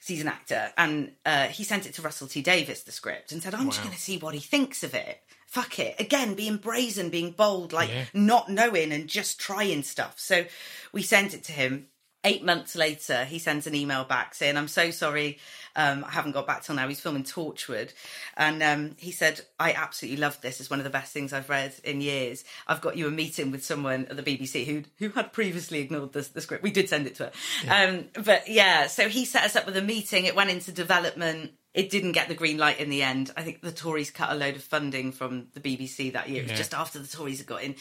He's an actor, and uh, he sent it to Russell T Davies, the script, and said, "I'm just going to see what he thinks of it. Fuck it. Again, being brazen, being bold, like Yeah. not knowing and just trying stuff." So we sent it to him. Eight months later, he sends an email back saying, "I'm so sorry, um, I haven't got back till now." He's filming Torchwood, and um, he said, "I absolutely loved this. It's one of the best things I've read in years. I've got you a meeting with someone at the BBC who who had previously ignored the, the script. We did send it to her, um, but yeah. So he set us up with a meeting. It went into development. It didn't get the green light in the end. I think the Tories cut a load of funding from the BBC that year. It was Yeah. just after the Tories had got in,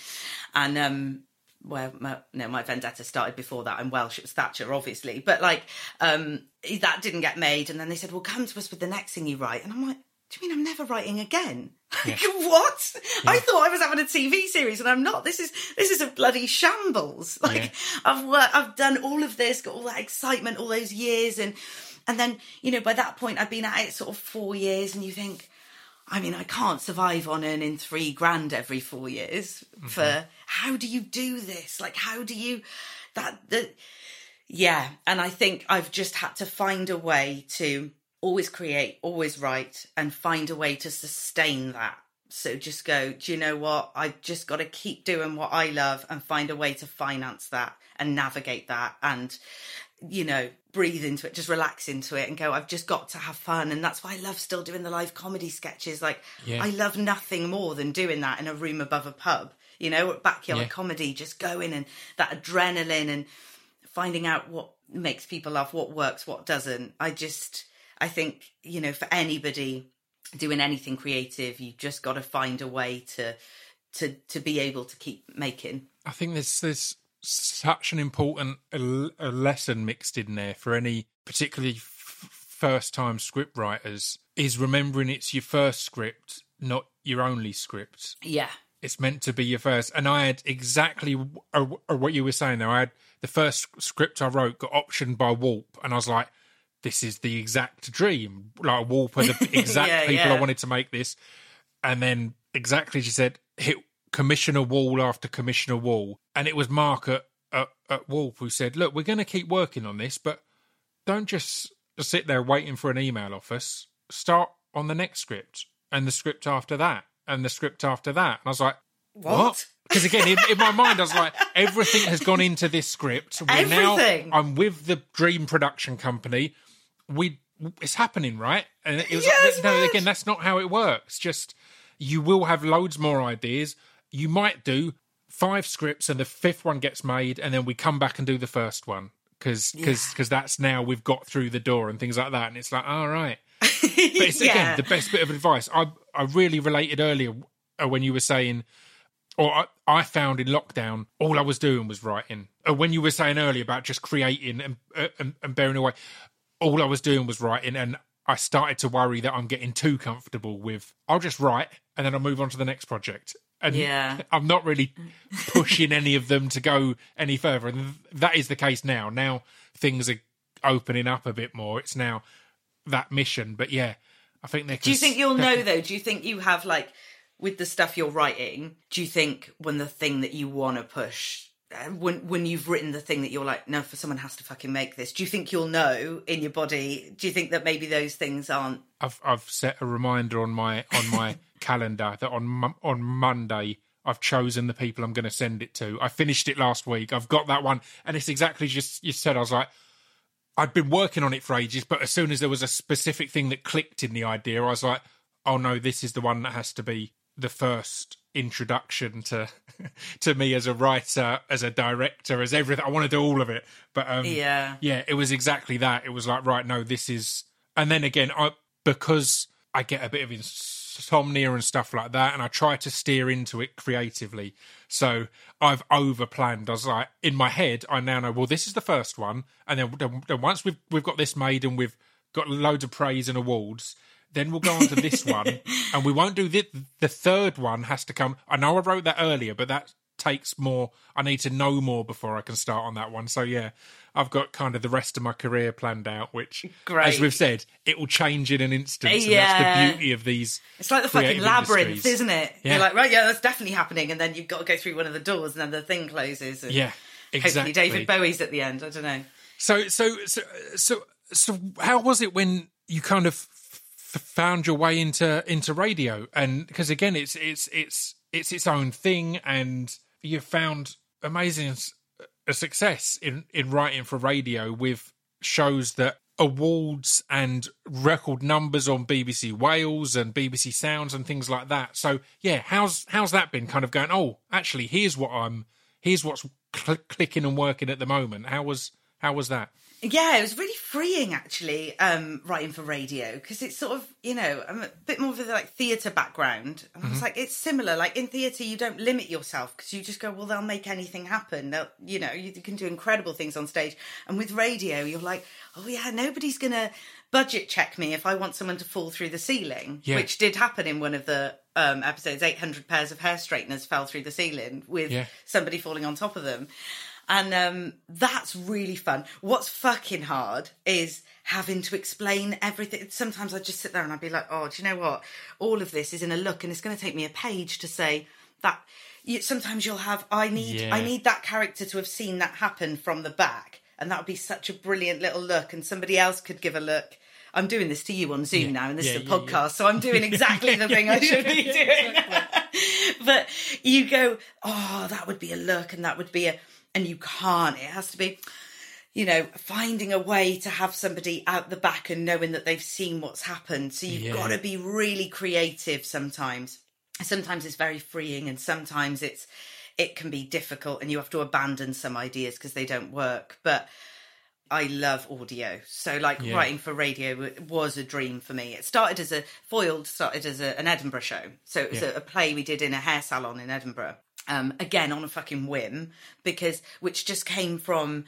and um, well, my, no, my vendetta started before that. I'm Welsh. It was Thatcher, obviously, but like um, that didn't get made. And then they said, "Well, come to us with the next thing you write." And I'm like, "Do you mean I'm never writing again?" <laughs> Like, what? I thought I was having a TV series, and I'm not. This is this is a bloody shambles. <laughs> Like Yeah. I've worked, I've done all of this, got all that excitement, all those years, and and then you know by that point I'd been at it sort of four years, and you think. I mean, I can't survive on earning three grand every four years. For mm-hmm. how do you do this? Like, how do you that the yeah? And I think I've just had to find a way to always create, always write, and find a way to sustain that. So just go. Do you know what? I just got to keep doing what I love and find a way to finance that and navigate that and you know, breathe into it, just relax into it and go, I've just got to have fun. And that's why I love still doing the live comedy sketches. Like, Yeah. I love nothing more than doing that in a room above a pub, you know, backyard Yeah. comedy, just going and that adrenaline and finding out what makes people laugh, what works, what doesn't. I just, I think, you know, for anybody doing anything creative, you just got to find a way to, to, to be able to keep making. I think there's there's such an important lesson mixed in there for any particularly f- first time script writers is remembering it's your first script, not your only script. Yeah. It's meant to be your first. And I had exactly what you were saying there. I had the first script I wrote got optioned by Warp, and I was like, this is the exact dream. Like Warp are the <laughs> exact Yeah, people I wanted to make this. And then exactly she said, hit commissioner wall after commissioner wall. And it was Mark at, at, at Warp who said, look, we're going to keep working on this, but don't just sit there waiting for an email off us. Start on the next script and the script after that and the script after that. And I was like, What? because again, in, in, my mind, I was like, everything has gone into this script. We're Everything. Now, I'm with the Dream Production Company. We, it's happening, right? And it was Yes, like, no, man. again, that's not how it works. Just you will have loads more ideas. You might do five scripts, and the fifth one gets made, and then we come back and do the first one because because because that's now we've got through the door and things like that. And it's like, all right. <laughs> But it's Yeah. again the best bit of advice. I I really related earlier uh, when you were saying, or I, I found in lockdown, all I was doing was writing. Or when you were saying earlier about just creating and, uh, and and bearing away, all I was doing was writing, and I started to worry that I'm getting too comfortable with. I'll just write and then I'll move on to the next project. And Yeah. <laughs> I'm not really pushing any of them to go any further. And that is the case now. Now things are opening up a bit more. It's now that mission. But yeah, I think they. Do you think you'll know though? Do you think you have like with the stuff you're writing? Do you think when the thing that you want to push, Uh, when when you've written the thing that you're like, no, for someone has to fucking make this. Do you think you'll know in your body? Do you think that maybe those things aren't? I've I've set a reminder on my on my <laughs> calendar that on on Monday I've chosen the people I'm going to send it to. I finished it last week. I've got that one, and it's exactly just you said. I was like, I'd been working on it for ages, but as soon as there was a specific thing that clicked in the idea, I was like, oh no, this is the one that has to be the first introduction to <laughs> to me as a writer, as a director, as everything. I want to do all of it, but um, Yeah. yeah, it was exactly that. It was like, right, no, this is, and then again, I because I get a bit of insomnia and stuff like that, and I try to steer into it creatively. So I've over planned. I was like, in my head, I now know. Well, this is the first one, and then, then, then once we've we've got this made and we've got loads of praise and awards. Then we'll go on to this one, <laughs> and we won't do the the third one. Has to come. I know I wrote that earlier, but that takes more. I need to know more before I can start on that one. So yeah, I've got kind of the rest of my career planned out, which, Great. as we've said, it will change in an instant. And Yeah. that's the beauty of these. It's like the fucking labyrinth, industries. isn't it? Yeah. You're like, right, yeah, that's definitely happening, and then you've got to go through one of the doors, and then the thing closes. And Yeah, exactly. Hopefully, David Bowie's at the end. I don't know. So so so so so how was it when you kind of found your way into into radio? And because again, it's it's it's it's its own thing, and you found amazing a success in in writing for radio with shows that awards and record numbers on BBC Wales and BBC Sounds and things like that. So yeah, how's how's that been? Kind of going. Oh, actually, here's what I'm. Here's what's cl- clicking and working at the moment. How was how was that? Yeah, it was really freeing actually, um, writing for radio because it's sort of you know I'm a bit more of a like theatre background, and I was like it's similar. Like in theatre, you don't limit yourself because you just go, well, they'll make anything happen. They'll, you know, you can do incredible things on stage, and with radio, you're like, oh yeah, nobody's gonna budget check me if I want someone to fall through the ceiling, Yeah. which did happen in one of the um, episodes. Eight hundred pairs of hair straighteners fell through the ceiling with Yeah. somebody falling on top of them. And um, that's really fun. What's fucking hard is having to explain everything. Sometimes I just sit there and I'd be like, oh, do you know what? All of this is in a look, and it's going to take me a page to say that. You, sometimes you'll have, I need, Yeah. I need that character to have seen that happen from the back, and that would be such a brilliant little look, and somebody else could give a look. I'm doing this to you on Zoom now, and this Yeah, is a yeah, yeah. podcast, so I'm doing <laughs> exactly the thing I should be doing. <laughs> but you go, oh, that would be a look, and that would be a, and you can't. It has to be, you know, finding a way to have somebody out the back and knowing that they've seen what's happened. So you've Yeah. got to be really creative sometimes. Sometimes it's very freeing, and sometimes it's it can be difficult, and you have to abandon some ideas because they don't work. But I love audio. So like Yeah. writing for radio was a dream for me. It started as a foiled started as a, an Edinburgh show. So it was Yeah. a, a play we did in a hair salon in Edinburgh. Um, again on a fucking whim because which just came from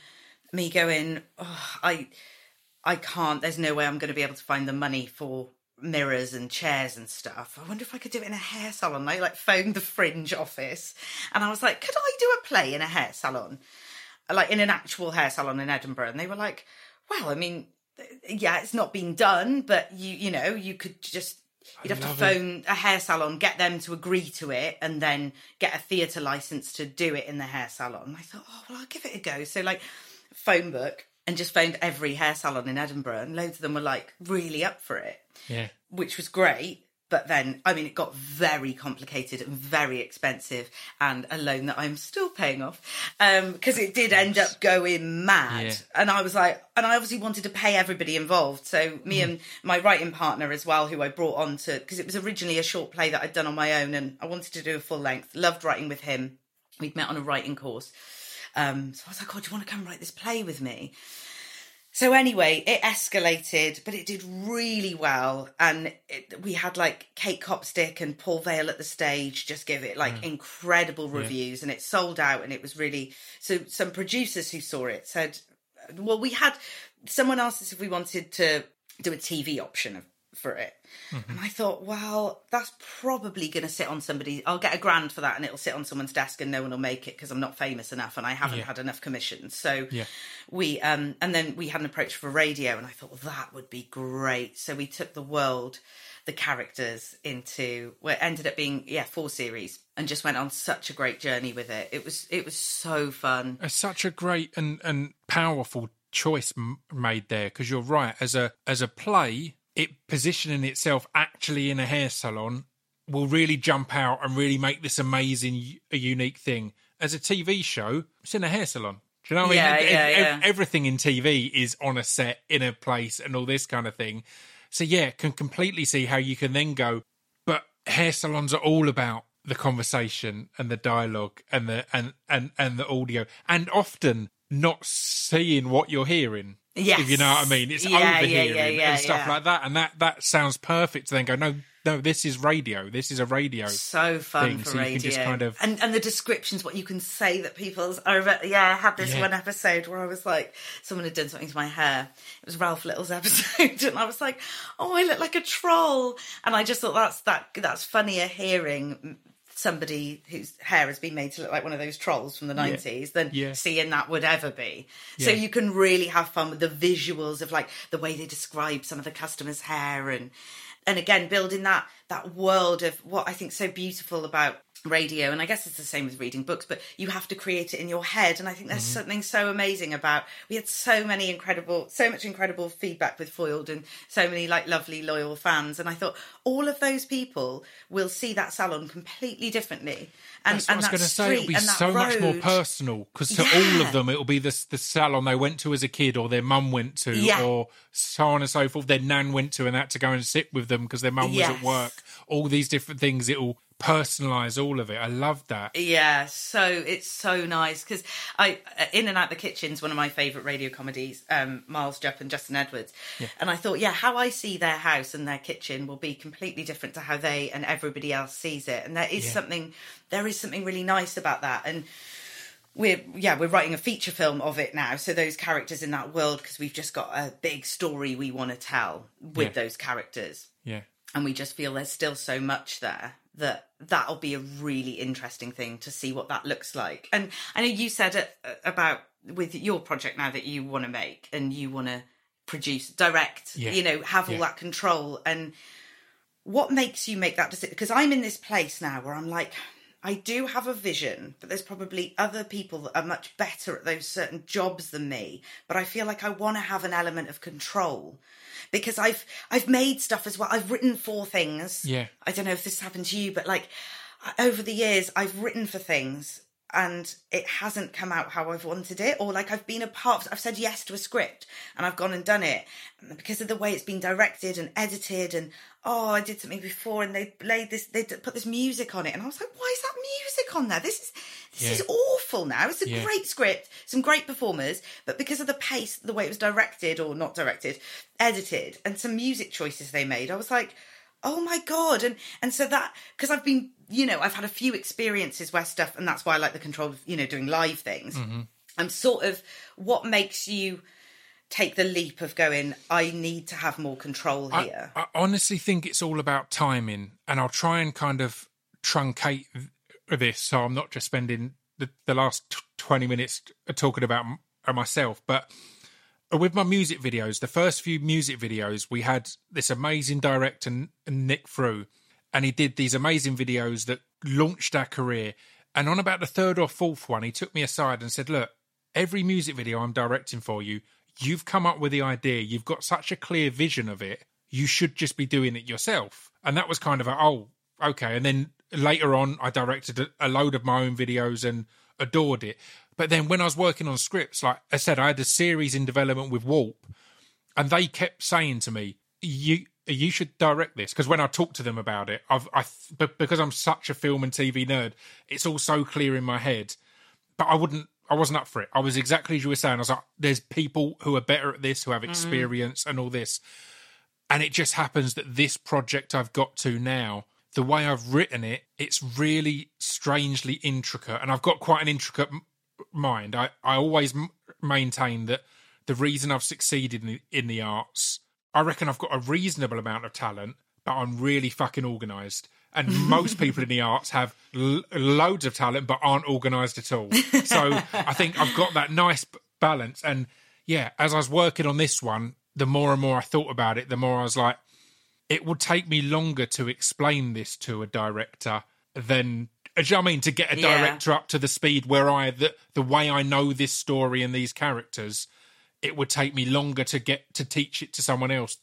me going, oh, I I can't. There's no way I'm going to be able to find the money for mirrors and chairs and stuff. I wonder if I could do it in a hair salon. I like phoned the Fringe office, and I was like, "Could I do a play in a hair salon, like in an actual hair salon in Edinburgh?" And they were like, "Well, I mean, yeah, it's not been done, but you you know you could just." You'd have to love it. phone a hair salon, get them to agree to it, and then get a theatre license to do it in the hair salon. I thought, oh well, I'll give it a go. So like, phone book and just phoned every hair salon in Edinburgh, and loads of them were like really up for it, Yeah. which was great. But then, I mean, it got very complicated and very expensive, and a loan that I'm still paying off because it did end up going mad. Yeah. And I was like, and I obviously wanted to pay everybody involved. So me and my writing partner as well, who I brought on to, because it was originally a short play that I'd done on my own, and I wanted to do a full length. Loved writing with him. We'd met on a writing course. Um, so I was like, oh, do you want to come write this play with me? So anyway, it escalated, but it did really well, and it, we had like Kate Copstick and Paul Vale at the stage just give it like mm. incredible reviews, and it sold out, and it was really so. Some producers who saw it said, "Well, we had someone asked us if we wanted to do a TV option of, for it," and I thought, well, that's probably going to sit on somebody. I'll get a grand for that, and it'll sit on someone's desk, and no one will make it because I'm not famous enough, and I haven't Yeah. had enough commissions. So Yeah. we um and then we had an approach for radio and i thought well, that would be great so we took the world the characters into well ended up being yeah four series and just went on such a great journey with it it was it was so fun It's such a great and, and powerful choice made there because you're right. As a as a play, it positioning itself actually in a hair salon will really jump out and really make this amazing, a unique thing. As a TV show, it's in a hair salon. Do you know what Yeah, I mean? yeah, yeah. Everything in TV is on a set, in a place, and all this kind of thing. So yeah, can completely see how you can then go. But hair salons are all about the conversation and the dialogue and the and and and the audio, and often not seeing what you're hearing. Yes. if you know what I mean, it's Yeah, yeah, overhearing yeah, and stuff like that, and that that sounds perfect. To then go, no, no, this is radio. This is a radio. so fun thing, for so you radio can just kind of- and and the descriptions what you can say that people's I remember, yeah i had this one episode where i was like someone had done something to my hair it was ralph little's <laughs> episode and i was like oh i look like a troll and i just thought that's that that's funnier hearing somebody whose hair has been made to look like one of those trolls from the 90s than Yeah. seeing that would ever be. So you can really have fun with the visuals of like the way they describe some of the customers hair and and again building that that world of what i think so beautiful about radio and i guess it's the same with reading books but you have to create it in your head and i think there's Mm-hmm. something so amazing about we had so many incredible so much incredible feedback with foiled and so many like lovely loyal fans and i thought all of those people will see that salon completely differently and, That's what I was going to say. It'll be and so much more personal because to all of them, it'll be the the salon they went to as a kid, or their mum went to, Yeah. or so on and so forth. Their nan went to, and had to go and sit with them because their mum was at work. All these different things. It'll personalize all of it. I love that. Yeah, so it's so nice because I uh, In and Out the Kitchen's one of my favourite radio comedies. Um, Miles Jupp and Justin Edwards, and I thought, yeah, how I see their house and their kitchen will be completely different to how they and everybody else sees it, and there is Yeah. something, there is something really nice about that, and we're yeah we're writing a feature film of it now so those characters in that world because we've just got a big story we want to tell with Yeah. those characters Yeah. and we just feel there's still so much there that that'll be a really interesting thing to see what that looks like. And I know you said it uh, about with your project now that you want to make and you want to produce, direct, Yeah. you know, have all Yeah. that control. And what makes you make that decision? Because I'm in this place now where I'm like, I do have a vision, but there's probably other people that are much better at those certain jobs than me. But I feel like I want to have an element of control because I've I've made stuff as well. I've written four things. Yeah. I don't know if this happened to you, but like over the years, I've written for things and it hasn't come out how I've wanted it, or like I've been a part. Of, I've said yes to a script and I've gone and done it and because of the way it's been directed and edited, and oh, I did something before and they played this, they put this music on it, and I was like, why is that music on there? This is this Yeah. is awful. Now it's a Yeah. great script, some great performers, but because of the pace, the way it was directed or not directed, edited, and some music choices they made, I was like oh my god and and so that because i've been you know i've had a few experiences where stuff and that's why i like the control of you know doing live things mm-hmm. i'm sort of what makes you take the leap of going i need to have more control here I honestly think it's all about timing, and I'll try and kind of truncate this so I'm not just spending the, the last 20 minutes talking about uh, myself. But with my music videos, the first few music videos, we had this amazing director, Nick Frew, and he did these amazing videos that launched our career. And on about the third or fourth one, he took me aside and said, Look, every music video I'm directing for you, you've come up with the idea, you've got such a clear vision of it. you should just be doing it yourself. And that was kind of a, oh, okay. And then later on, I directed a, load of my own videos and adored it. But then when I was working on scripts, like I said, I had a series in development with Warp, and they kept saying to me, "You you should direct this." Because when I talk to them about it, I've I but because I'm such a film and TV nerd, it's all so clear in my head. But I wouldn't. I wasn't up for it. I was exactly as you were saying. I was like, "There's people who are better at this, who have mm. experience and all this." And it just happens that this project I've got to now, the way I've written it, it's really strangely intricate, and I've got quite an intricate m- mind. I I always m- maintain that the reason I've succeeded in the, in the arts, I reckon I've got a reasonable amount of talent, but I'm really fucking organised. And most people in the arts have l- loads of talent, but aren't organised at all. So I think I've got that nice balance. And yeah, as I was working on this one, the more and more I thought about it, the more I was like, it would take me longer to explain this to a director than uh, you know I mean to get a Yeah. director up to the speed where I the the way I know this story and these characters, it would take me longer to get to teach it to someone else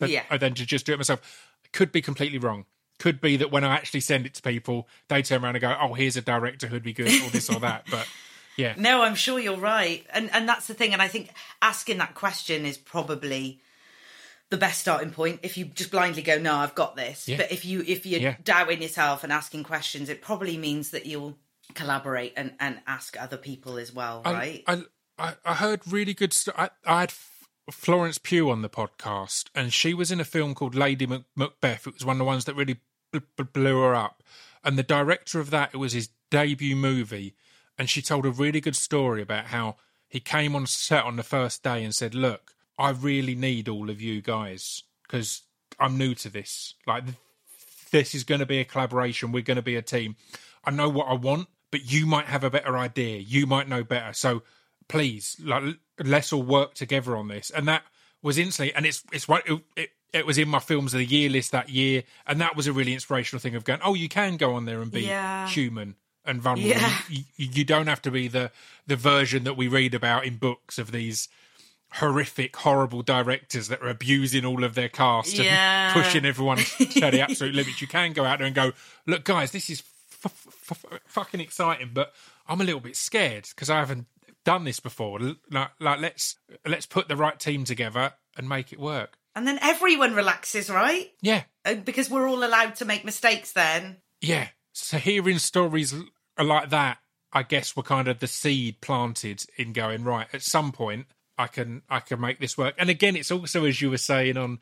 than, Yeah. Uh, than to just do it myself. Could be completely wrong. Could be that when I actually send it to people, they turn around and go, "Oh, here's a director who'd be good," or this or that. But yeah, No, I'm sure you're right, and and that's the thing. And I think asking that question is probably the best starting point. If you just blindly go, "No, I've got this," Yeah. but if you if you're Yeah. doubting yourself and asking questions, it probably means that you'll collaborate and and ask other people as well, right? I, I I heard really good. St- I, I had Florence Pugh on the podcast, and she was in a film called Lady Mac- Macbeth. It was one of the ones that really blew her up. And the director of that, it was his debut movie, and she told a really good story about how he came on set on the first day and said, "Look, I really need all of you guys because I'm new to this. Like, this is going to be a collaboration. We're going to be a team. I know what I want, but you might have a better idea. You might know better. So please, like, let's all work together on this. And that was instantly, and it's it's what it, it, it was in my films of the year list that year, and that was a really inspirational thing of going, oh, you can go on there and be Yeah. human and vulnerable. Yeah. You, you, you don't have to be the the version that we read about in books of these horrific, horrible directors that are abusing all of their cast Yeah. and pushing everyone <laughs> to the absolute limits. You can go out there and go, look, guys, this is f- f- f- fucking exciting, but I'm a little bit scared because I haven't done this before. Like, like, let's let's put the right team together and make it work. And then everyone relaxes, right? Yeah, Because we're all allowed to make mistakes. Then yeah. So hearing stories like that, I guess, were kind of the seed planted in going right. At some point, I can I can make this work. And again, it's also as you were saying on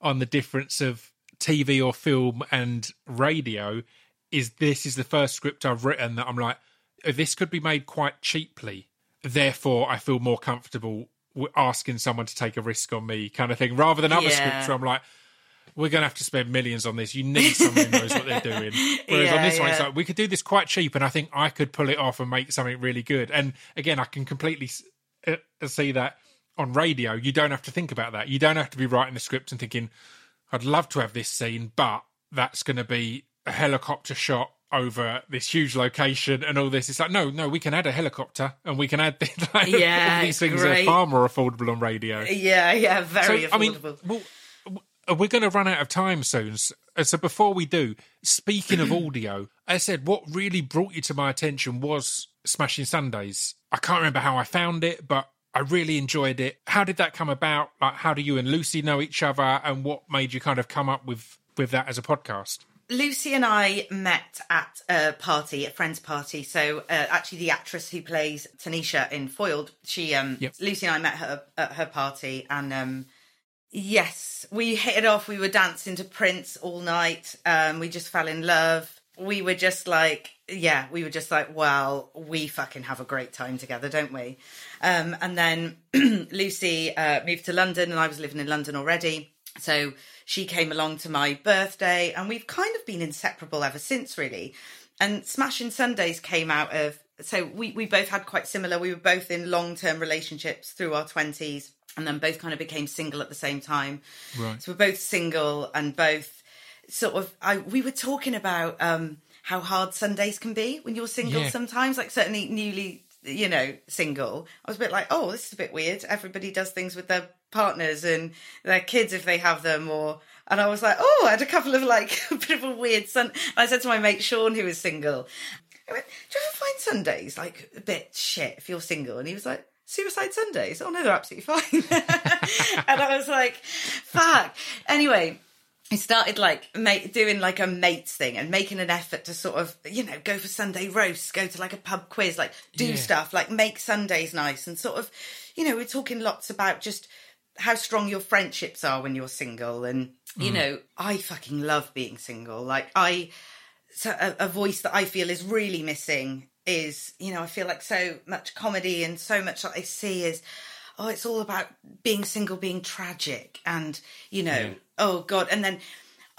on the difference of TV or film and radio. Is this is the first script I've written that I'm like, "Oh, this could be made quite cheaply. Therefore, I feel more comfortable asking someone to take a risk on me, kind of thing, rather than other Yeah. scripts where I'm like, we're going to have to spend millions on this. You need someone who knows what they're doing. <laughs> Whereas on Yeah, this one, it's like we could do this quite cheap, and I think I could pull it off and make something really good. And again, I can completely uh, see that on radio. You don't have to think about that. You don't have to be writing the script and thinking, "I'd love to have this scene, but that's going to be a helicopter shot." Over this huge location and all this, it's like no, no. We can add a helicopter and we can add <laughs> like, Yeah, these things great. are far more affordable on radio. yeah, yeah, very So, I mean, well, we're going to run out of time soon. Uh, So before we do, speaking of <clears throat> audio, I said what really brought you to my attention was Smashing Sundays. I can't remember how I found it, but I really enjoyed it. How did that come about? Like, how do you and Lucy know each other, and what made you kind of come up with with that as a podcast? Lucy and I met at a party, a friend's party. So uh, actually, the actress who plays Tanisha in Foiled, she, um, Yep. Lucy and I met her at her party, and um, yes, we hit it off. We were dancing to Prince all night. Um, we just fell in love. We were just like, yeah, we were just like, well, we fucking have a great time together, don't we? Um, and then <clears throat> Lucy uh, moved to London, and I was living in London already. So she came along to my birthday, and we've kind of been inseparable ever since, really. And Smashing Sundays came out of so we we both had quite similar. We were both in long term relationships through our twenties, and then both kind of became single at the same time. Right. So we're both single and both sort of. I we were talking about um, how hard Sundays can be when you're single. Yeah. Sometimes, like certainly newly you know, single, I was a bit like, oh, this is a bit weird. Everybody does things with their partners and their kids if they have them, or and I was like, oh, I had a couple of like <laughs> a bit of a weird sun. I said to my mate Sean, who was single, I went, do you ever find Sundays like a bit shit if you're single? And he was like, Suicide Sundays? Oh no, they're absolutely fine. <laughs> and I was like, fuck. Anyway, I started like make, doing like a mates thing and making an effort to sort of, you know, go for Sunday roasts, go to like a pub quiz, like do Yeah. stuff, like make Sundays nice and sort of, you know, we're talking lots about just how strong your friendships are when you're single. And, you mm. know, I fucking love being single. Like I, so a, a voice that I feel is really missing is, you know, I feel like so much comedy and so much that I see is, oh, it's all about being single, being tragic, and you know, oh god, and then.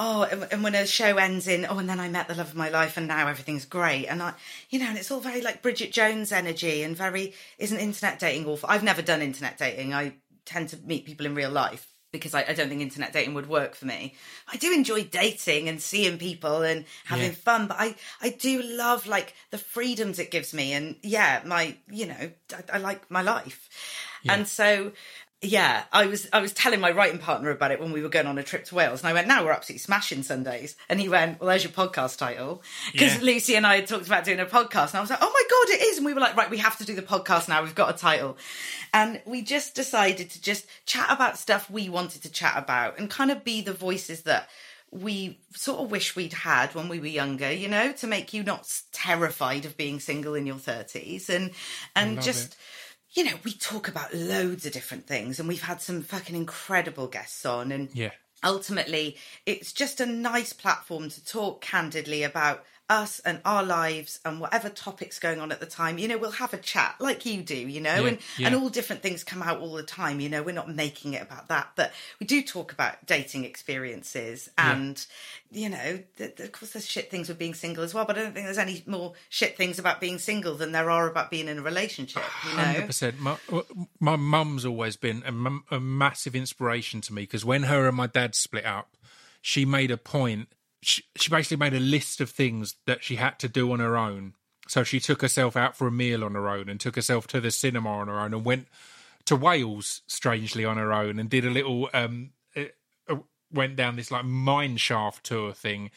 Oh, and, and when a show ends in, oh, and then I met the love of my life, and now everything's great, and I, you know, and it's all very like Bridget Jones energy, and very isn't internet dating awful? I've never done internet dating. I tend to meet people in real life because I, I don't think internet dating would work for me. I do enjoy dating and seeing people and having Yeah. fun, but I I do love like the freedoms it gives me, and yeah, my you know I, I like my life, and so yeah, I was I was telling my writing partner about it when we were going on a trip to Wales, and I went, "Now we're absolutely smashing Sundays," and he went, "Well, there's your podcast title," because Yeah. Lucy and I had talked about doing a podcast, and I was like, "Oh my god, it is!" And we were like, "Right, we have to do the podcast now. We've got a title," and we just decided to just chat about stuff we wanted to chat about and kind of be the voices that we sort of wish we'd had when we were younger, you know, to make you not terrified of being single in your 30s and and just you know, we talk about loads of different things and we've had some fucking incredible guests on and Yeah. ultimately it's just a nice platform to talk candidly about us and our lives and whatever topics going on at the time you know we'll have a chat like you do you know Yeah, and yeah. and all different things come out all the time you know we're not making it about that but we do talk about dating experiences and you know th- th- of course there's shit things with being single as well but i don't think there's any more shit things about being single than there are about being in a relationship you know Hundred percent. My my mum's always been a, a massive inspiration to me because when her and my dad split up, she made a point. She, she basically made a list of things that she had to do on her own. So she took herself out for a meal on her own and took herself to the cinema on her own and went to Wales strangely on her own and did a little um uh, went down this like mine shaft tour thing.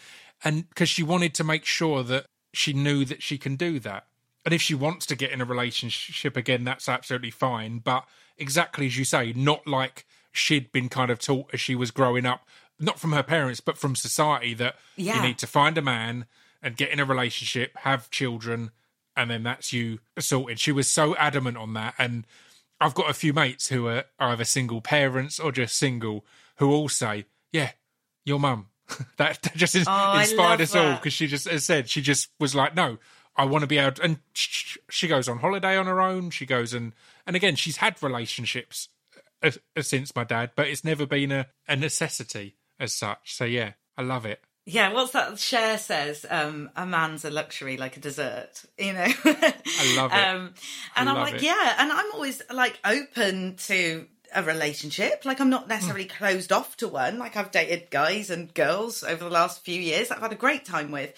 And because she wanted to make sure that she knew that she can do that. And if she wants to get in a relationship again that's absolutely fine. But exactly as you say not like she'd been kind of taught as she was growing up not from her parents but from society that you need to find a man and get in a relationship have children and then that's you sorted she was so adamant on that and I've got a few mates who are either single parents or just single who all say, "Yeah, your mum." <laughs> that, that just Oh, inspired us all because she just as said she just was like, "No, I want to be able." To, and she goes on holiday on her own. She goes and and again, she's had relationships uh, uh, since my dad, but it's never been a, a necessity as such. So yeah, I love it. Yeah, what's that? Cher says, um, "A man's a luxury, like a dessert." You know, I love it. <laughs> Um, and I'm like, it. yeah, and I'm always like open to a relationship. Like I'm not necessarily Hmm. closed off to one. Like I've dated guys and girls over the last few years that I've had a great time with,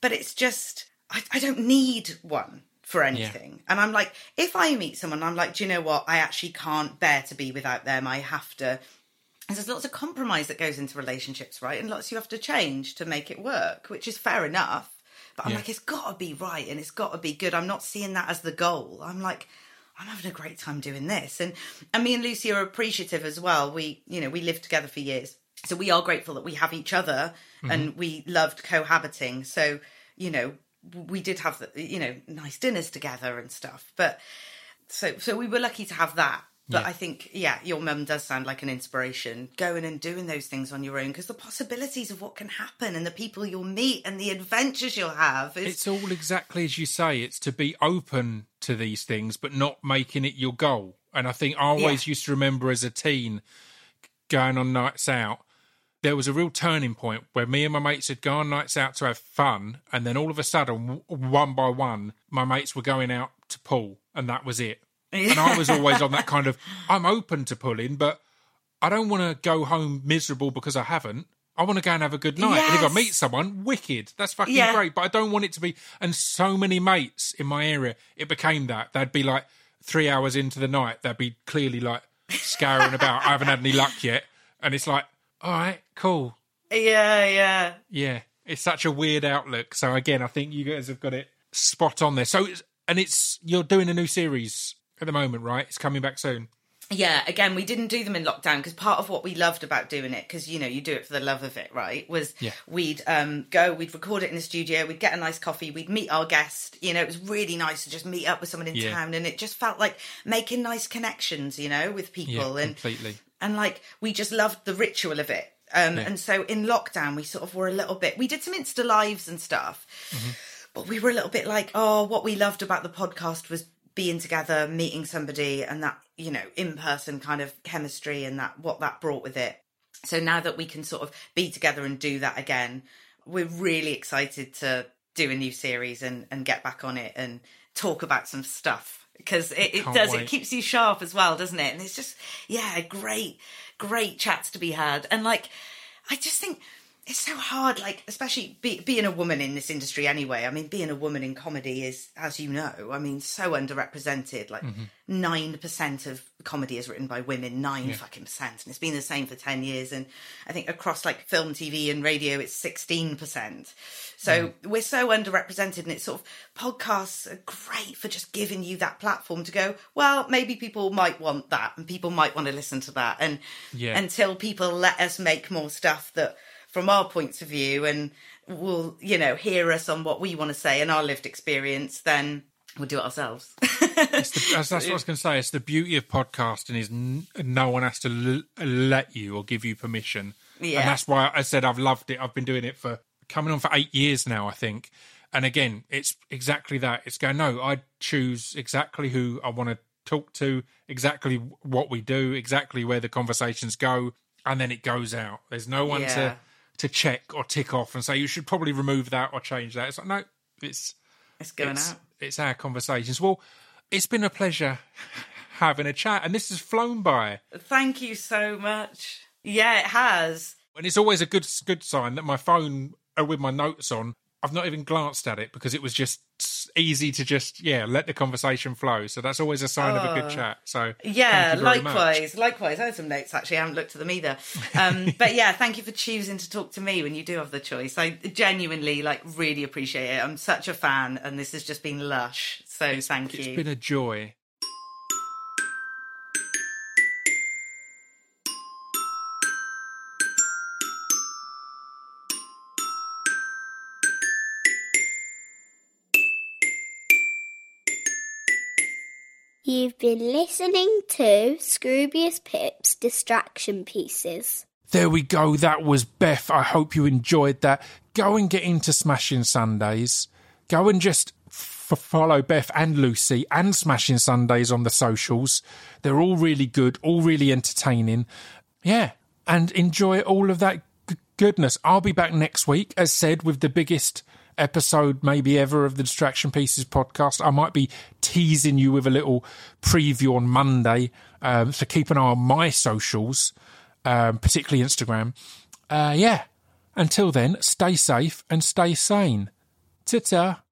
but it's just I, I don't need one for anything. And I'm like, if I meet someone, I'm like, do you know what? I actually can't bear to be without them. I have to. And there's lots of compromise that goes into relationships, right? And lots you have to change to make it work, which is fair enough. But I'm Yeah. like, it's got to be right and it's got to be good. I'm not seeing that as the goal. I'm like, I'm having a great time doing this. And and me and Lucy are appreciative as well. We, you know, we lived together for years. So we are grateful that we have each other mm-hmm. and we loved cohabiting. So, you know, we did have, the, you know, nice dinners together and stuff. But so so we were lucky to have that. But Yeah. I think, yeah, your mum does sound like an inspiration. Going and doing those things on your own because the possibilities of what can happen and the people you'll meet and the adventures you'll have is It's all exactly as you say. It's to be open to these things, but not making it your goal. And I think I always Yeah. used to remember as a teen going on nights out. There was a real turning point where me and my mates had gone nights out to have fun, and then all of a sudden, one by one, my mates were going out to pool, and that was it. <laughs> And I was always on that kind of I'm open to pulling, but I don't want to go home miserable because I haven't. I want to go and have a good night. And if I meet someone, wicked. That's fucking Yeah. great. But I don't want it to be. And so many mates in my area, it became that. They'd be like three hours into the night, they'd be clearly like scouring about. I haven't had any luck yet. And it's like, all right, cool. Yeah, yeah. Yeah. It's such a weird outlook. So again, I think you guys have got it spot on there. So, it's, and it's, you're doing a new series at the moment, right? It's coming back soon. Yeah, again, we didn't do them in lockdown because part of what we loved about doing it, because you know you do it for the love of it, right? Was Yeah. we'd um, go, we'd record it in the studio, we'd get a nice coffee, we'd meet our guest. You know, it was really nice to just meet up with someone in Yeah. town, and it just felt like making nice connections, you know, with Yeah, people, and completely. and like we just loved the ritual of it. Um, Yeah. And so in lockdown, we sort of were a little bit. We did some Insta lives and stuff, Mm-hmm. but we were a little bit like, oh, what we loved about the podcast was being together, meeting somebody, and that you know in person kind of chemistry and that what that brought with it. So now that we can sort of be together and do that again, we're really excited to do a new series and and get back on it and talk about some stuff because it, it does wait. it keeps you sharp as well, doesn't it? And it's just yeah, great, great chats to be had. And like, I just think it's so hard, like especially be, being a woman in this industry anyway. I mean, being a woman in comedy is, as you know, I mean, so underrepresented. Like Mm-hmm. 9 percent of comedy is written by women, nine fucking percent, and it's been the same for ten years. And I think across like film, TV, and radio, it's sixteen percent. So Mm. we're so underrepresented, and it's sort of podcasts are great for just giving you that platform to go. Well, maybe people might want that, and people might want to listen to that, and Yeah. until people let us make more stuff that from our points of view and will you know hear us on what we want to say and our lived experience then we'll do it ourselves <laughs> the, that's, that's what I was going to say. It's the beauty of podcasting is n- no one has to l- let you or give you permission. Yeah. And that's why I said I've loved it. I've been doing it for coming on for eight years now, I think. And again, it's exactly that. It's going, no, I choose exactly who I want to talk to, exactly what we do, exactly where the conversations go. And then it goes out. There's no one Yeah. to, to check or tick off and say, you should probably remove that or change that. It's like, no, it's, it's going it's, out it's our conversations. Well, it's been a pleasure <laughs> having a chat, and this has flown by. thank you so much yeah it has And it's always a good good sign that my phone uh, with my notes on. I've not even glanced at it because it was just easy to just yeah let the conversation flow. So that's always a sign of a good chat. So yeah thank very much. likewise likewise i had some notes actually i haven't looked at them either um <laughs> but yeah thank you for choosing to talk to me when you do have the choice i genuinely like really appreciate it i'm such a fan and this has just been lush so thank It's you been a joy. You've been listening to Scroobius Pip's Distraction Pieces. There we go. That was Beth. I hope you enjoyed that. Go and get into Smashing Sundays. Go and just f- follow Beth and Lucy and Smashing Sundays on the socials. They're all really good, all really entertaining. Yeah. And enjoy all of that g- goodness. I'll be back next week, as said, with the biggest episode maybe ever of the Distraction Pieces podcast. I might be teasing you with a little preview on Monday. Um, so keep an eye on my socials um, particularly Instagram. Uh, yeah. Until then, stay safe and stay sane. Ta ta.